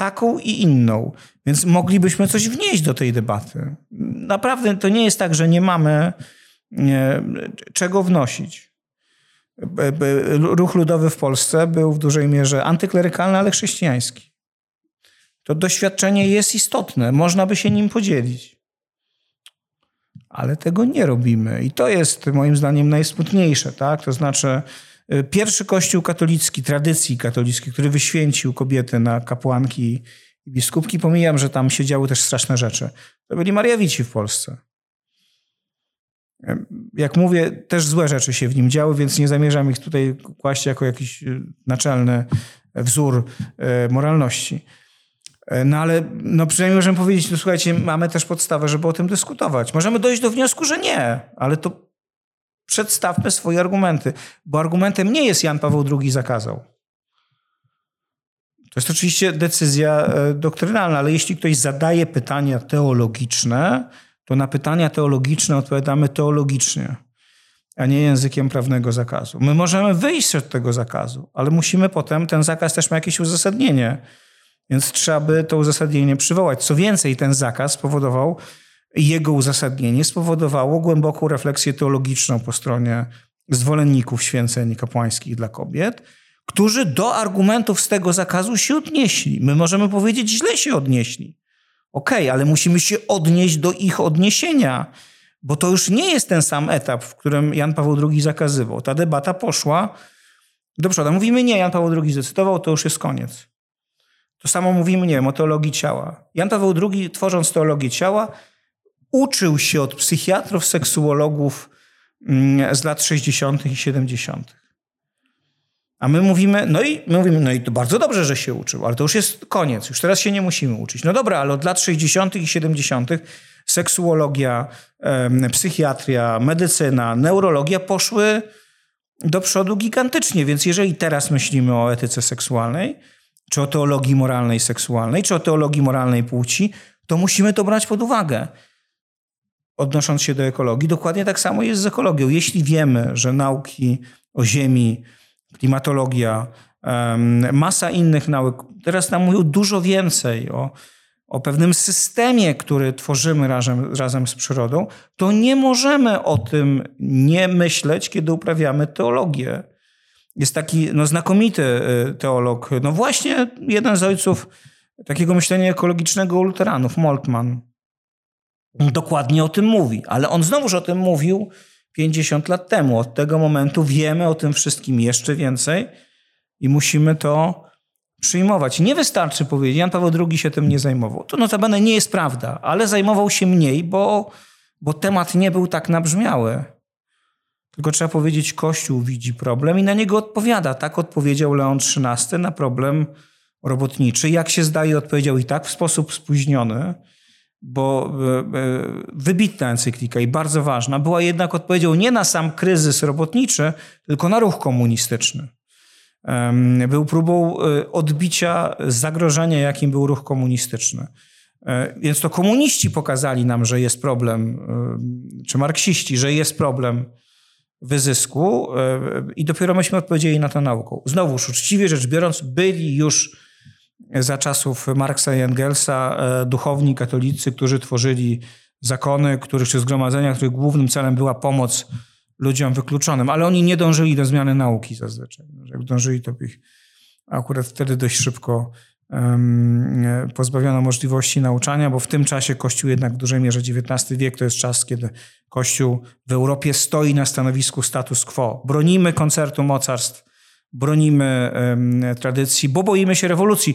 taką i inną. Więc moglibyśmy coś wnieść do tej debaty. Naprawdę to nie jest tak, że nie mamy czego wnosić ruch ludowy w Polsce był w dużej mierze antyklerykalny, ale chrześcijański. To doświadczenie jest istotne, można by się nim podzielić. Ale tego nie robimy i to jest moim zdaniem najsmutniejsze. Tak? To znaczy, pierwszy kościół katolicki, tradycji katolickiej, który wyświęcił kobiety na kapłanki i biskupki, pomijam, że tam się działy też straszne rzeczy. To byli Mariawici w Polsce. Jak mówię, też złe rzeczy się w nim działy, więc nie zamierzam ich tutaj kłaść jako jakiś y, naczelny wzór y, moralności. E, no ale no przynajmniej możemy powiedzieć, no słuchajcie, mamy też podstawę, żeby o tym dyskutować. Możemy dojść do wniosku, że nie, ale to przedstawmy swoje argumenty, bo argumentem nie jest Jan Paweł II zakazał. To jest oczywiście decyzja e, doktrynalna, ale jeśli ktoś zadaje pytania teologiczne, to na pytania teologiczne odpowiadamy teologicznie, a nie językiem prawnego zakazu. My możemy wyjść od tego zakazu, ale musimy potem, ten zakaz też ma jakieś uzasadnienie. Więc trzeba by to uzasadnienie przywołać. Co więcej, ten zakaz spowodował, jego uzasadnienie spowodowało głęboką refleksję teologiczną po stronie zwolenników święceń kapłańskich dla kobiet, którzy do argumentów z tego zakazu się odnieśli. My możemy powiedzieć, źle się odnieśli. Okej, okay, ale musimy się odnieść do ich odniesienia, bo to już nie jest ten sam etap, w którym Jan Paweł II zakazywał. Ta debata poszła do przodu. Mówimy, nie, Jan Paweł II zdecydował, to już jest koniec. To samo mówimy, nie o teologii ciała. Jan Paweł II, tworząc teologię ciała, uczył się od psychiatrów, seksuologów mm, z lat 60. i 70. A my mówimy, no i my mówimy, no i to bardzo dobrze, że się uczył, ale to już jest koniec, już teraz się nie musimy uczyć. No dobra, ale od lat 60. i 70. seksuologia, psychiatria, medycyna, neurologia poszły do przodu gigantycznie, więc jeżeli teraz myślimy o etyce seksualnej, czy o teologii moralnej seksualnej, czy o teologii moralnej płci, to musimy to brać pod uwagę. Odnosząc się do ekologii, dokładnie tak samo jest z ekologią. Jeśli wiemy, że nauki o Ziemi, klimatologia, masa innych nauk, teraz nam mówią dużo więcej o, o pewnym systemie, który tworzymy razem, razem z przyrodą, to nie możemy o tym nie myśleć, kiedy uprawiamy teologię. Jest taki no, znakomity y, teolog, no właśnie jeden z ojców takiego myślenia ekologicznego u luteranów, Moltmann. Dokładnie o tym mówi, ale on znowuż o tym mówił 50 lat temu. Od tego momentu wiemy o tym wszystkim jeszcze więcej i musimy to przyjmować. Nie wystarczy powiedzieć, Jan Paweł II się tym nie zajmował. To notabene nie jest prawda, ale zajmował się mniej, bo, bo temat nie był tak nabrzmiały. Tylko trzeba powiedzieć, Kościół widzi problem i na niego odpowiada. Tak odpowiedział Leon XIII na problem robotniczy. Jak się zdaje, odpowiedział i tak w sposób spóźniony, bo e, e, wybitna encyklika i bardzo ważna, była jednak odpowiedzią nie na sam kryzys robotniczy, tylko na ruch komunistyczny. Był próbą e, odbicia zagrożenia, jakim był ruch komunistyczny. Więc to komuniści pokazali nam, że jest problem, czy marksiści, że jest problem wyzysku i dopiero myśmy odpowiedzieli na to nauką. Znowuż, uczciwie rzecz biorąc, byli już za czasów Marksa i Engelsa e, duchowni katolicy, którzy tworzyli zakony, których czy zgromadzenia, których głównym celem była pomoc ludziom wykluczonym, ale oni nie dążyli do zmiany nauki zazwyczaj. Jak dążyli, to ich akurat wtedy dość szybko pozbawiono możliwości nauczania, bo w tym czasie Kościół jednak w dużej mierze XIX wiek to jest czas, kiedy Kościół w Europie stoi na stanowisku status quo. Bronimy koncertu mocarstw, bronimy tradycji, bo boimy się rewolucji.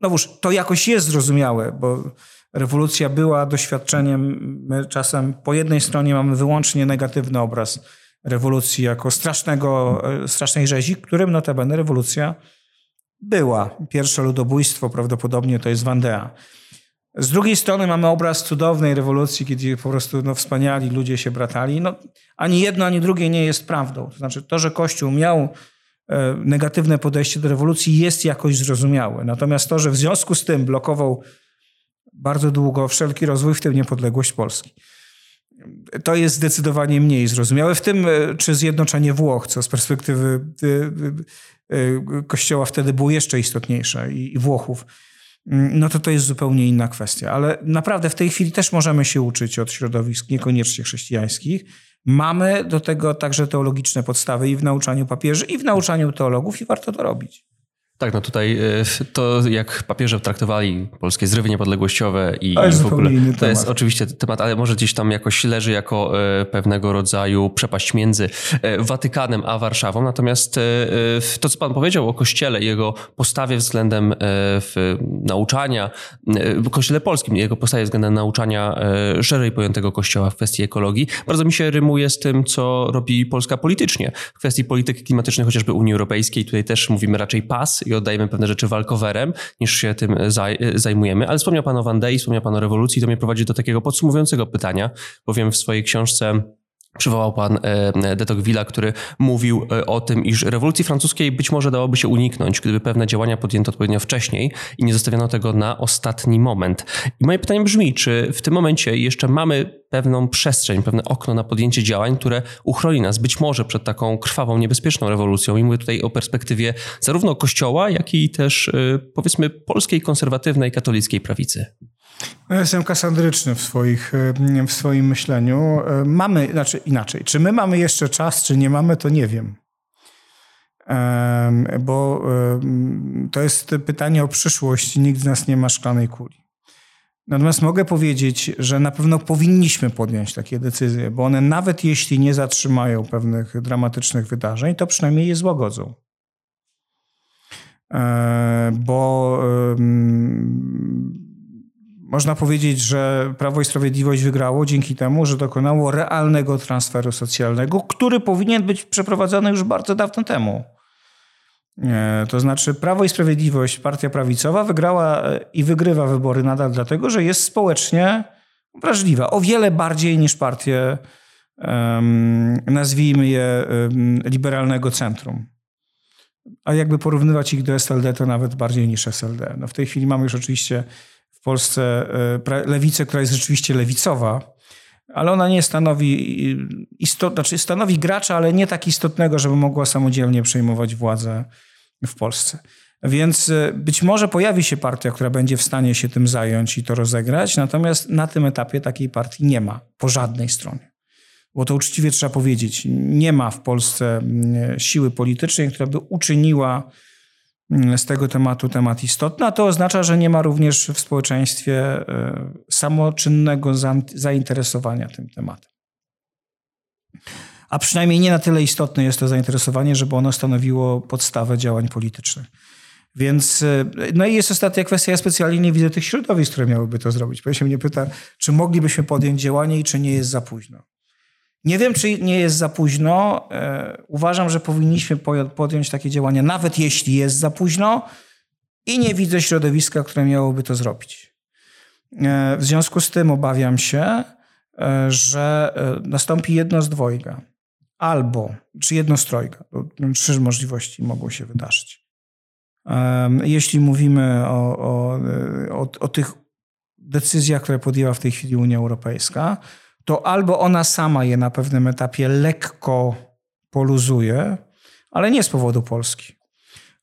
Znowuż, to jakoś jest zrozumiałe, bo rewolucja była doświadczeniem, my czasem po jednej stronie mamy wyłącznie negatywny obraz rewolucji jako strasznego, e, strasznej rzezi, którym notabene rewolucja była. Pierwsze ludobójstwo prawdopodobnie to jest Wandea. Z drugiej strony mamy obraz cudownej rewolucji, kiedy po prostu no, wspaniali ludzie się bratali. No, ani jedno, ani drugie nie jest prawdą. To znaczy to, że Kościół miał negatywne podejście do rewolucji jest jakoś zrozumiałe. Natomiast to, że w związku z tym blokował bardzo długo wszelki rozwój, w tym niepodległość Polski. To jest zdecydowanie mniej zrozumiałe, w tym e, czy zjednoczenie Włoch, co z perspektywy e, Kościoła wtedy było jeszcze istotniejsze i Włochów Mm, no to to jest zupełnie inna kwestia. Ale naprawdę w tej chwili też możemy się uczyć od środowisk niekoniecznie chrześcijańskich. Mamy do tego także teologiczne podstawy i w nauczaniu papieży, i w nauczaniu teologów, i warto to robić. Tak, no tutaj e, to jak papieże traktowali polskie zrywy niepodległościowe i, to jest w ogóle to temat. jest oczywiście temat, ale może gdzieś tam jakoś leży jako e, pewnego rodzaju przepaść między e, Watykanem a Warszawą. Natomiast to, co pan powiedział o Kościele i jego postawie względem nauczania, w Kościele polskim, jego postawie względem nauczania szerzej pojętego Kościoła w kwestii ekologii, bardzo mi się rymuje z tym, co robi Polska politycznie. W kwestii polityki klimatycznej, chociażby Unii Europejskiej, tutaj też mówimy raczej pas i oddajemy pewne rzeczy walkowerem, niż się tym zaj zajmujemy. Ale wspomniał Pan o Wandei, wspomniał Pan o rewolucji, to mnie prowadzi do takiego podsumowującego pytania, bowiem w swojej książce Przywołał pan e, de Tocqueville'a, który mówił e, o tym, iż rewolucji francuskiej być może dałoby się uniknąć, gdyby pewne działania podjęto odpowiednio wcześniej i nie zostawiono tego na ostatni moment. I moje pytanie brzmi, czy w tym momencie jeszcze mamy pewną przestrzeń, pewne okno na podjęcie działań, które uchroni nas być może przed taką krwawą, niebezpieczną rewolucją. I mówię tutaj o perspektywie zarówno Kościoła, jak i też e, powiedzmy polskiej konserwatywnej katolickiej prawicy. Ja jestem kasandryczny w, swoich, w swoim myśleniu. Mamy, znaczy inaczej, czy my mamy jeszcze czas, czy nie mamy, to nie wiem. Bo to jest pytanie o przyszłość. Nikt z nas nie ma szklanej kuli. Natomiast mogę powiedzieć, że na pewno powinniśmy podjąć takie decyzje, bo one nawet jeśli nie zatrzymają pewnych dramatycznych wydarzeń, to przynajmniej je złagodzą. Bo można powiedzieć, że Prawo i Sprawiedliwość wygrało dzięki temu, że dokonało realnego transferu socjalnego, który powinien być przeprowadzony już bardzo dawno temu. To znaczy, Prawo i Sprawiedliwość, partia prawicowa, wygrała e, i wygrywa wybory nadal dlatego, że jest społecznie wrażliwa. O wiele bardziej niż partie, nazwijmy je, liberalnego centrum. A jakby porównywać ich do SLD, to nawet bardziej niż SLD. No w tej chwili mamy już oczywiście Polsce e, lewicę, która jest rzeczywiście lewicowa, ale ona nie stanowi istot, znaczy stanowi gracza, ale nie tak istotnego, żeby mogła samodzielnie przejmować władzę w Polsce. Więc e, być może pojawi się partia, która będzie w stanie się tym zająć i to rozegrać, natomiast na tym etapie takiej partii nie ma po żadnej stronie. Bo to uczciwie trzeba powiedzieć, nie ma w Polsce mm, siły politycznej, która by uczyniła z tego tematu temat istotny, a to oznacza, że nie ma również w społeczeństwie e, samoczynnego zainteresowania tym tematem. A przynajmniej nie na tyle istotne jest to zainteresowanie, żeby ono stanowiło podstawę działań politycznych. Więc, e, no i jest ostatnia kwestia, ja specjalnie nie widzę tych środowisk, które miałyby to zrobić. Bo się mnie pyta, czy moglibyśmy podjąć działanie i czy nie jest za późno. Nie wiem, czy nie jest za późno. E, uważam, że powinniśmy podjąć takie działania, nawet jeśli jest za późno, i nie widzę środowiska, które miałoby to zrobić. E, w związku z tym obawiam się, e, że nastąpi jedno z dwojga. Albo, czy jedno z trojga. Trzy możliwości mogą się wydarzyć. Jeśli mówimy o, o, o, o tych decyzjach, które podjęła w tej chwili Unia Europejska, to albo ona sama je na pewnym etapie lekko poluzuje, ale nie z powodu Polski.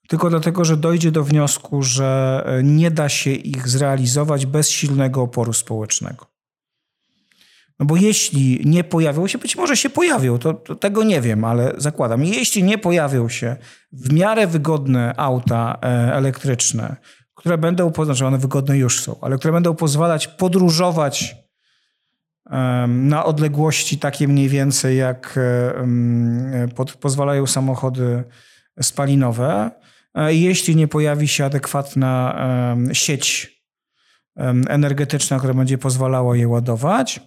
Tylko dlatego, że dojdzie do wniosku, że nie da się ich zrealizować bez silnego oporu społecznego. No bo jeśli nie pojawią się, być może się pojawią, to, to, tego nie wiem, ale zakładam. Jeśli nie pojawią się w miarę wygodne auta e, elektryczne, które będą, znaczy one wygodne już są, ale które będą pozwalać podróżować na odległości takie mniej więcej, jak pod, pozwalają samochody spalinowe. E, jeśli nie pojawi się adekwatna sieć energetyczna, która będzie pozwalała je ładować,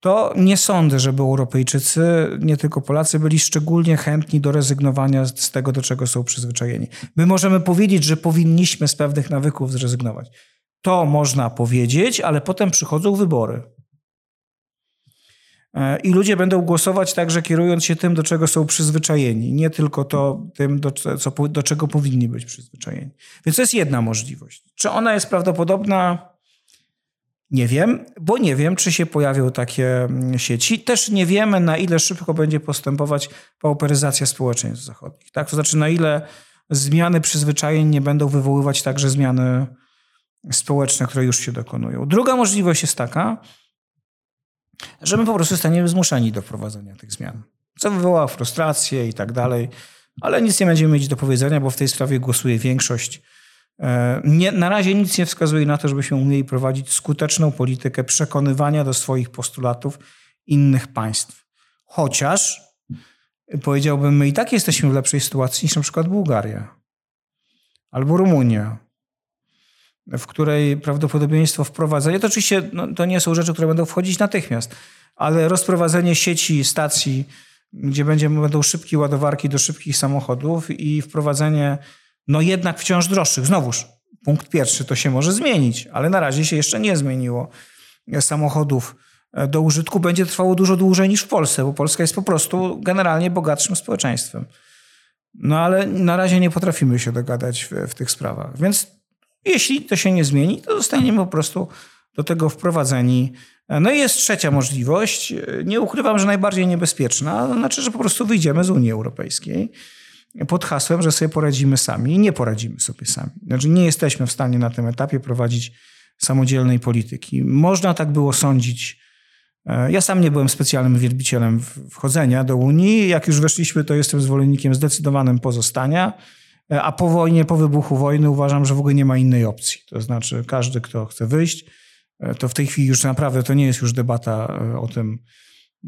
to nie sądzę, żeby Europejczycy, nie tylko Polacy, byli szczególnie chętni do rezygnowania z tego, do czego są przyzwyczajeni. My możemy powiedzieć, że powinniśmy z pewnych nawyków zrezygnować. To można powiedzieć, ale potem przychodzą wybory. E, I ludzie będą głosować także kierując się tym, do czego są przyzwyczajeni, nie tylko to, tym, do, co, do czego powinni być przyzwyczajeni. Więc to jest jedna możliwość. Czy ona jest prawdopodobna? Nie wiem, bo nie wiem, czy się pojawią takie mm, sieci. Też nie wiemy, na ile szybko będzie postępować pauperyzacja społeczeństw zachodnich. Tak? To znaczy, na ile zmiany przyzwyczajeń nie będą wywoływać także zmiany społeczne, które już się dokonują. Druga możliwość jest taka, że my po prostu staniemy zmuszeni do wprowadzenia tych zmian. Co wywoła frustrację i tak dalej. ale nic nie będziemy mieć do powiedzenia, bo w tej sprawie głosuje większość. E, nie, na razie nic nie wskazuje na to, żebyśmy umieli prowadzić skuteczną politykę przekonywania do swoich postulatów innych państw. Chociaż powiedziałbym, my i tak jesteśmy w lepszej sytuacji niż na przykład Bułgaria albo Rumunia, w której prawdopodobieństwo wprowadzenia, to oczywiście no, to nie są rzeczy, które będą wchodzić natychmiast, ale rozprowadzenie sieci stacji, gdzie będzie, będą szybkie ładowarki do szybkich samochodów i wprowadzenie no jednak wciąż droższych. Znowuż, punkt pierwszy, to się może zmienić, ale na razie się jeszcze nie zmieniło. Samochodów do użytku będzie trwało dużo dłużej niż w Polsce, bo Polska jest po prostu generalnie bogatszym społeczeństwem. No ale na razie nie potrafimy się dogadać w, w tych sprawach. Więc jeśli to się nie zmieni, to zostaniemy po prostu do tego wprowadzeni. No i jest trzecia możliwość. Nie ukrywam, że najbardziej niebezpieczna. To znaczy, że po prostu wyjdziemy z Unii Europejskiej pod hasłem, że sobie poradzimy sami. I nie poradzimy sobie sami. Znaczy, nie jesteśmy w stanie na tym etapie prowadzić samodzielnej polityki. Można tak było sądzić. Ja sam nie byłem specjalnym wielbicielem wchodzenia do Unii. Jak już weszliśmy, to jestem zwolennikiem zdecydowanym pozostania. E, a po wojnie, po wybuchu wojny uważam, że w ogóle nie ma innej opcji. To znaczy każdy, kto chce wyjść, e, to w tej chwili już naprawdę to nie jest już debata o tym,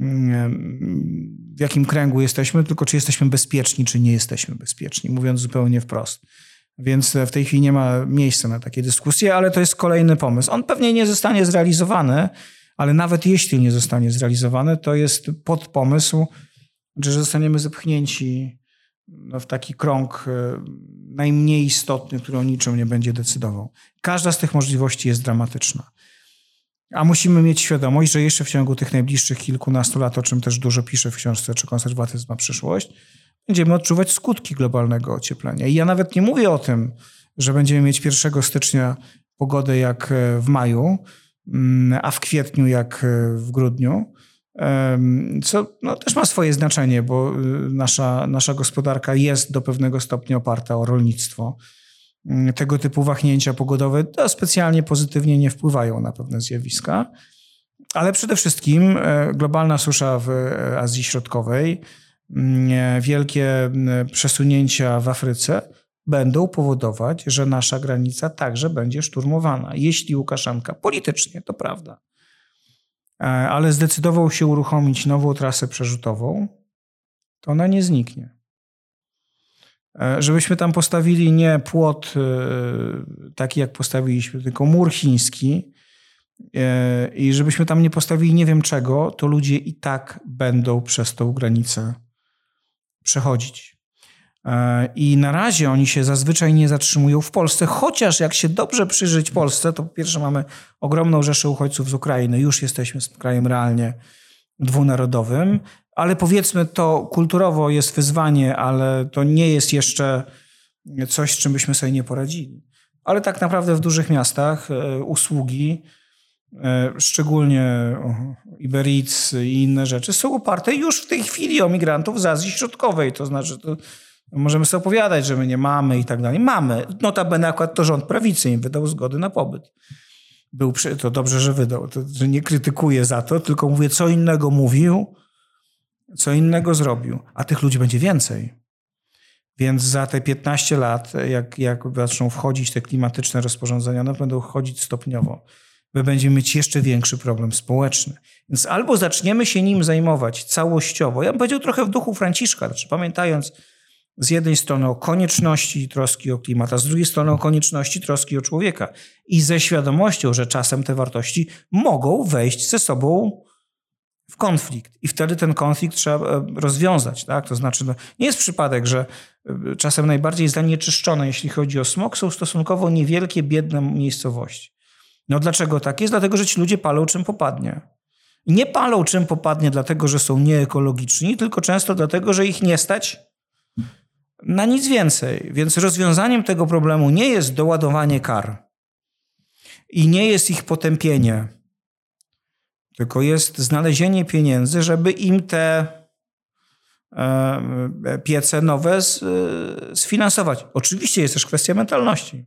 mm, w jakim kręgu jesteśmy, tylko czy jesteśmy bezpieczni, czy nie jesteśmy bezpieczni, mówiąc zupełnie wprost. Więc w tej chwili nie ma miejsca na takie dyskusje, ale to jest kolejny pomysł. On pewnie nie zostanie zrealizowany, ale nawet jeśli nie zostanie zrealizowany, to jest podpomysł, że zostaniemy zepchnięci no, w taki krąg e, najmniej istotny, który o niczym nie będzie decydował. Każda z tych możliwości jest dramatyczna. A musimy mieć świadomość, że jeszcze w ciągu tych najbliższych kilkunastu lat, o czym też dużo piszę w książce Czy konserwatyzm ma przyszłość, będziemy odczuwać skutki globalnego ocieplenia. I ja nawet nie mówię o tym, że będziemy mieć 1 stycznia pogodę jak e, w maju, mm, a w kwietniu jak e, w grudniu, co no, też ma swoje znaczenie, bo y, nasza, nasza gospodarka jest do pewnego stopnia oparta o rolnictwo. Mm, tego typu wahnięcia pogodowe to specjalnie pozytywnie nie wpływają na pewne zjawiska. Ale przede wszystkim e, globalna susza w e, Azji Środkowej, mm, e, wielkie przesunięcia w Afryce będą powodować, że nasza granica także będzie szturmowana. Jeśli Łukaszenka politycznie, to prawda, ale zdecydował się uruchomić nową trasę przerzutową, to ona nie zniknie. E, żebyśmy tam postawili nie płot e, taki, jak postawiliśmy, tylko mur chiński i żebyśmy tam nie postawili nie wiem czego, to ludzie i tak będą przez tą granicę przechodzić. E, I na razie oni się zazwyczaj nie zatrzymują w Polsce, chociaż jak się dobrze przyjrzeć Polsce, to po pierwsze mamy ogromną rzeszę uchodźców z Ukrainy, już jesteśmy krajem realnie dwunarodowym, ale powiedzmy to kulturowo jest wyzwanie, ale to nie jest jeszcze coś, z czym byśmy sobie nie poradzili. Ale tak naprawdę w dużych miastach e, usługi, e, szczególnie Eats i inne rzeczy, są oparte już w tej chwili o migrantów z Azji Środkowej. To znaczy, to Możemy sobie opowiadać, że my nie mamy i tak dalej. Mamy. Notabene akurat to rząd prawicy im wydał zgody na pobyt. Był przy, to dobrze, że wydał. To, że nie krytykuję za to, tylko mówię, co innego mówił, co innego zrobił. A tych ludzi będzie więcej. Więc za te 15 lat, jak, jak zaczną wchodzić te klimatyczne rozporządzenia, one będą wchodzić stopniowo. My będziemy mieć jeszcze większy problem społeczny. Więc albo zaczniemy się nim zajmować całościowo. Ja bym powiedział trochę w duchu Franciszka, znaczy pamiętając, z jednej strony o konieczności troski o klimat, a z drugiej strony o konieczności troski o człowieka. I ze świadomością, że czasem te wartości mogą wejść ze sobą w konflikt. I wtedy ten konflikt trzeba e, rozwiązać. Tak? To znaczy, no, nie jest przypadek, że e, czasem najbardziej zanieczyszczone, jeśli chodzi o smog, są stosunkowo niewielkie, biedne miejscowości. No dlaczego tak jest? Dlatego, że ci ludzie palą czym popadnie. Nie palą czym popadnie dlatego, że są nieekologiczni, tylko często dlatego, że ich nie stać na nic więcej. Więc rozwiązaniem tego problemu nie jest doładowanie kar i nie jest ich potępienie, tylko jest znalezienie pieniędzy, żeby im te e, piece nowe sfinansować. Oczywiście jest też kwestia mentalności.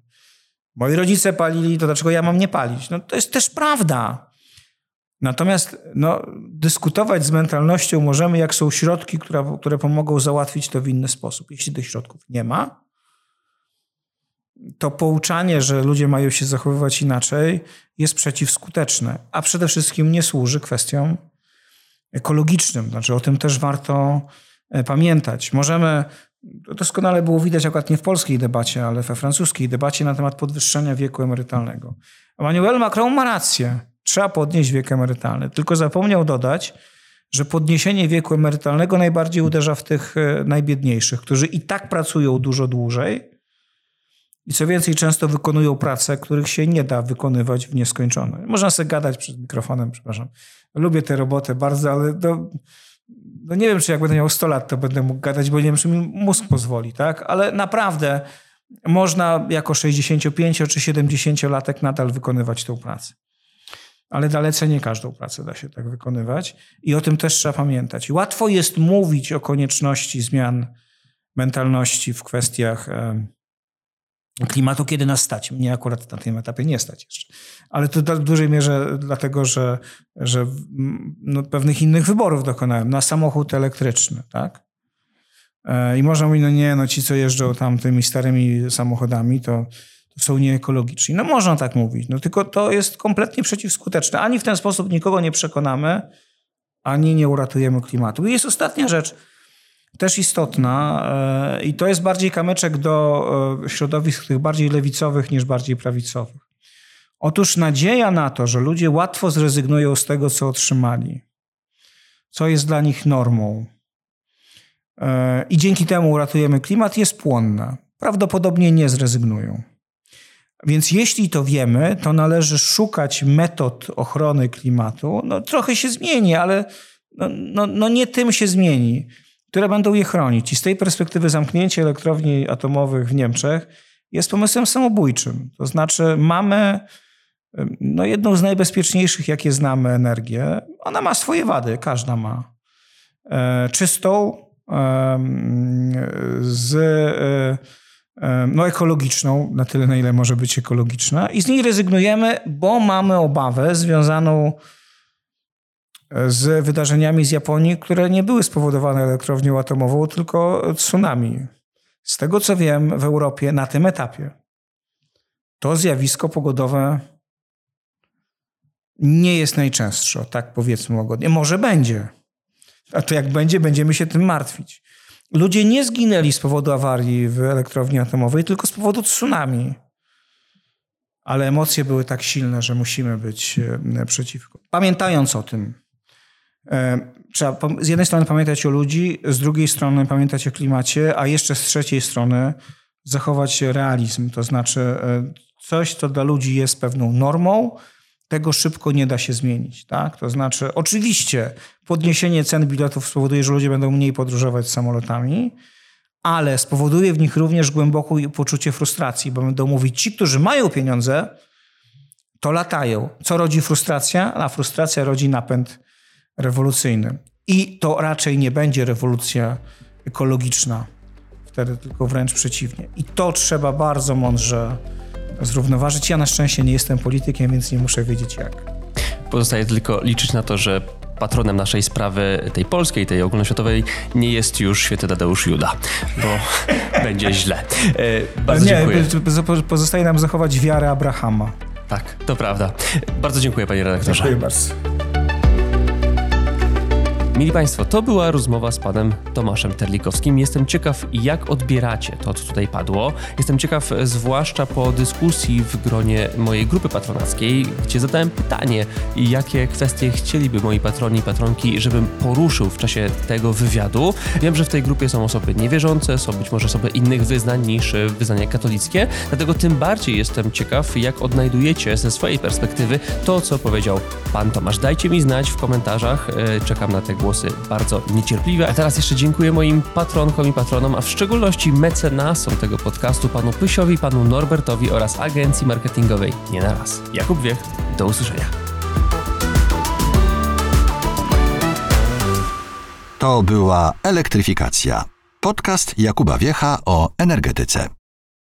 Moi rodzice palili, to dlaczego ja mam nie palić? No to jest też prawda. Natomiast no, dyskutować z mentalnością możemy, jak są środki, które, które pomogą załatwić to w inny sposób. Jeśli tych środków nie ma, to pouczanie, że ludzie mają się zachowywać inaczej, jest przeciwskuteczne, a przede wszystkim nie służy kwestiom ekologicznym. Znaczy, o tym też warto e, pamiętać. Możemy, doskonale było widać akurat nie w polskiej debacie, ale we francuskiej debacie na temat podwyższenia wieku emerytalnego. Emmanuel Macron ma rację. Trzeba podnieść wiek emerytalny. Tylko zapomniał dodać, że podniesienie wieku emerytalnego najbardziej uderza w tych e, najbiedniejszych, którzy i tak pracują dużo dłużej, i co więcej, często wykonują prace, których się nie da wykonywać w nieskończoność. Można sobie gadać przed mikrofonem, przepraszam. Lubię tę robotę bardzo, ale do, no nie wiem, czy jak będę miał 100 lat, to będę mógł gadać, bo nie wiem, czy mi mózg pozwoli, tak? Ale naprawdę można jako 65 czy 70-latek nadal wykonywać tę pracę. Ale dalece nie każdą pracę da się tak wykonywać i o tym też trzeba pamiętać. łatwo jest mówić o konieczności zmian mentalności w kwestiach klimatu, kiedy nas stać. Mnie akurat na tym etapie nie stać jeszcze. Ale to w dużej mierze dlatego, że, że no, pewnych innych wyborów dokonałem. Na samochód elektryczny, tak? E, I można mówić, no nie, no ci, co jeżdżą tam tymi starymi samochodami, to, to są nieekologiczni. No można tak mówić, no tylko to jest kompletnie przeciwskuteczne. Ani w ten sposób nikogo nie przekonamy, ani nie uratujemy klimatu. I jest ostatnia rzecz, też istotna e, i to jest bardziej kamyczek do e, środowisk tych bardziej lewicowych niż bardziej prawicowych. Otóż nadzieja na to, że ludzie łatwo zrezygnują z tego, co otrzymali, co jest dla nich normą e, i dzięki temu uratujemy klimat, jest płonna. Prawdopodobnie nie zrezygnują. Więc jeśli to wiemy, to należy szukać metod ochrony klimatu. No, trochę się zmieni, ale no, no, no nie tym się zmieni które będą je chronić. I z tej perspektywy zamknięcie elektrowni atomowych w Niemczech jest pomysłem samobójczym. To znaczy mamy no, jedną z najbezpieczniejszych, jakie znamy, energię. Ona ma swoje wady, każda ma. E, czystą, e, z, e, no, ekologiczną, na tyle, na ile może być ekologiczna, i z niej rezygnujemy, bo mamy obawę związaną z wydarzeniami z Japonii, które nie były spowodowane elektrownią atomową, tylko tsunami. Z tego co wiem, w Europie na tym etapie to zjawisko pogodowe nie jest najczęstsze, tak powiedzmy łagodnie. Może będzie. A to jak będzie, będziemy się tym martwić. Ludzie nie zginęli z powodu awarii w elektrowni atomowej, tylko z powodu tsunami. Ale emocje były tak silne, że musimy być e, przeciwko. Pamiętając o tym, E, trzeba z jednej strony pamiętać o ludzi, z drugiej strony pamiętać o klimacie, a jeszcze z trzeciej strony zachować realizm. To znaczy e, coś, co dla ludzi jest pewną normą, tego szybko nie da się zmienić. Tak? To znaczy, oczywiście podniesienie cen biletów spowoduje, że ludzie będą mniej podróżować samolotami, ale spowoduje w nich również głębokie poczucie frustracji, bo będą mówić, ci, którzy mają pieniądze, to latają. Co rodzi frustracja? A frustracja rodzi napęd rewolucyjny. I to raczej nie będzie rewolucja ekologiczna, wtedy tylko wręcz przeciwnie. I to trzeba bardzo mądrze zrównoważyć. Ja na szczęście nie jestem politykiem, więc nie muszę wiedzieć jak. Pozostaje tylko liczyć na to, że patronem naszej sprawy, tej polskiej, tej ogólnoświatowej, nie jest już święty Tadeusz Juda, bo będzie źle. E, bardzo nie, dziękuję. Pozostaje nam zachować wiarę Abrahama. Tak, to prawda. Bardzo dziękuję, panie redaktorze. Dziękuję bardzo. Mili Państwo, to była rozmowa z panem Tomaszem Terlikowskim. Jestem ciekaw, jak odbieracie to, co tutaj padło. Jestem ciekaw, zwłaszcza po dyskusji w gronie mojej grupy patronackiej, gdzie zadałem pytanie, jakie kwestie chcieliby moi patroni i patronki, żebym poruszył w czasie tego wywiadu. Wiem, że w tej grupie są osoby niewierzące, są być może osoby innych wyznań niż wyznania katolickie, dlatego tym bardziej jestem ciekaw, jak odnajdujecie ze swojej perspektywy to, co powiedział pan Tomasz. Dajcie mi znać w komentarzach, e, czekam na te głosy bardzo niecierpliwe. A teraz jeszcze dziękuję moim patronkom i patronom, a w szczególności mecenasom tego podcastu, panu Pysiowi, panu Norbertowi oraz agencji marketingowej Nie na raz. Jakub Wiech, do usłyszenia. To była Elektryfikacja. Podcast Jakuba Wiecha o energetyce.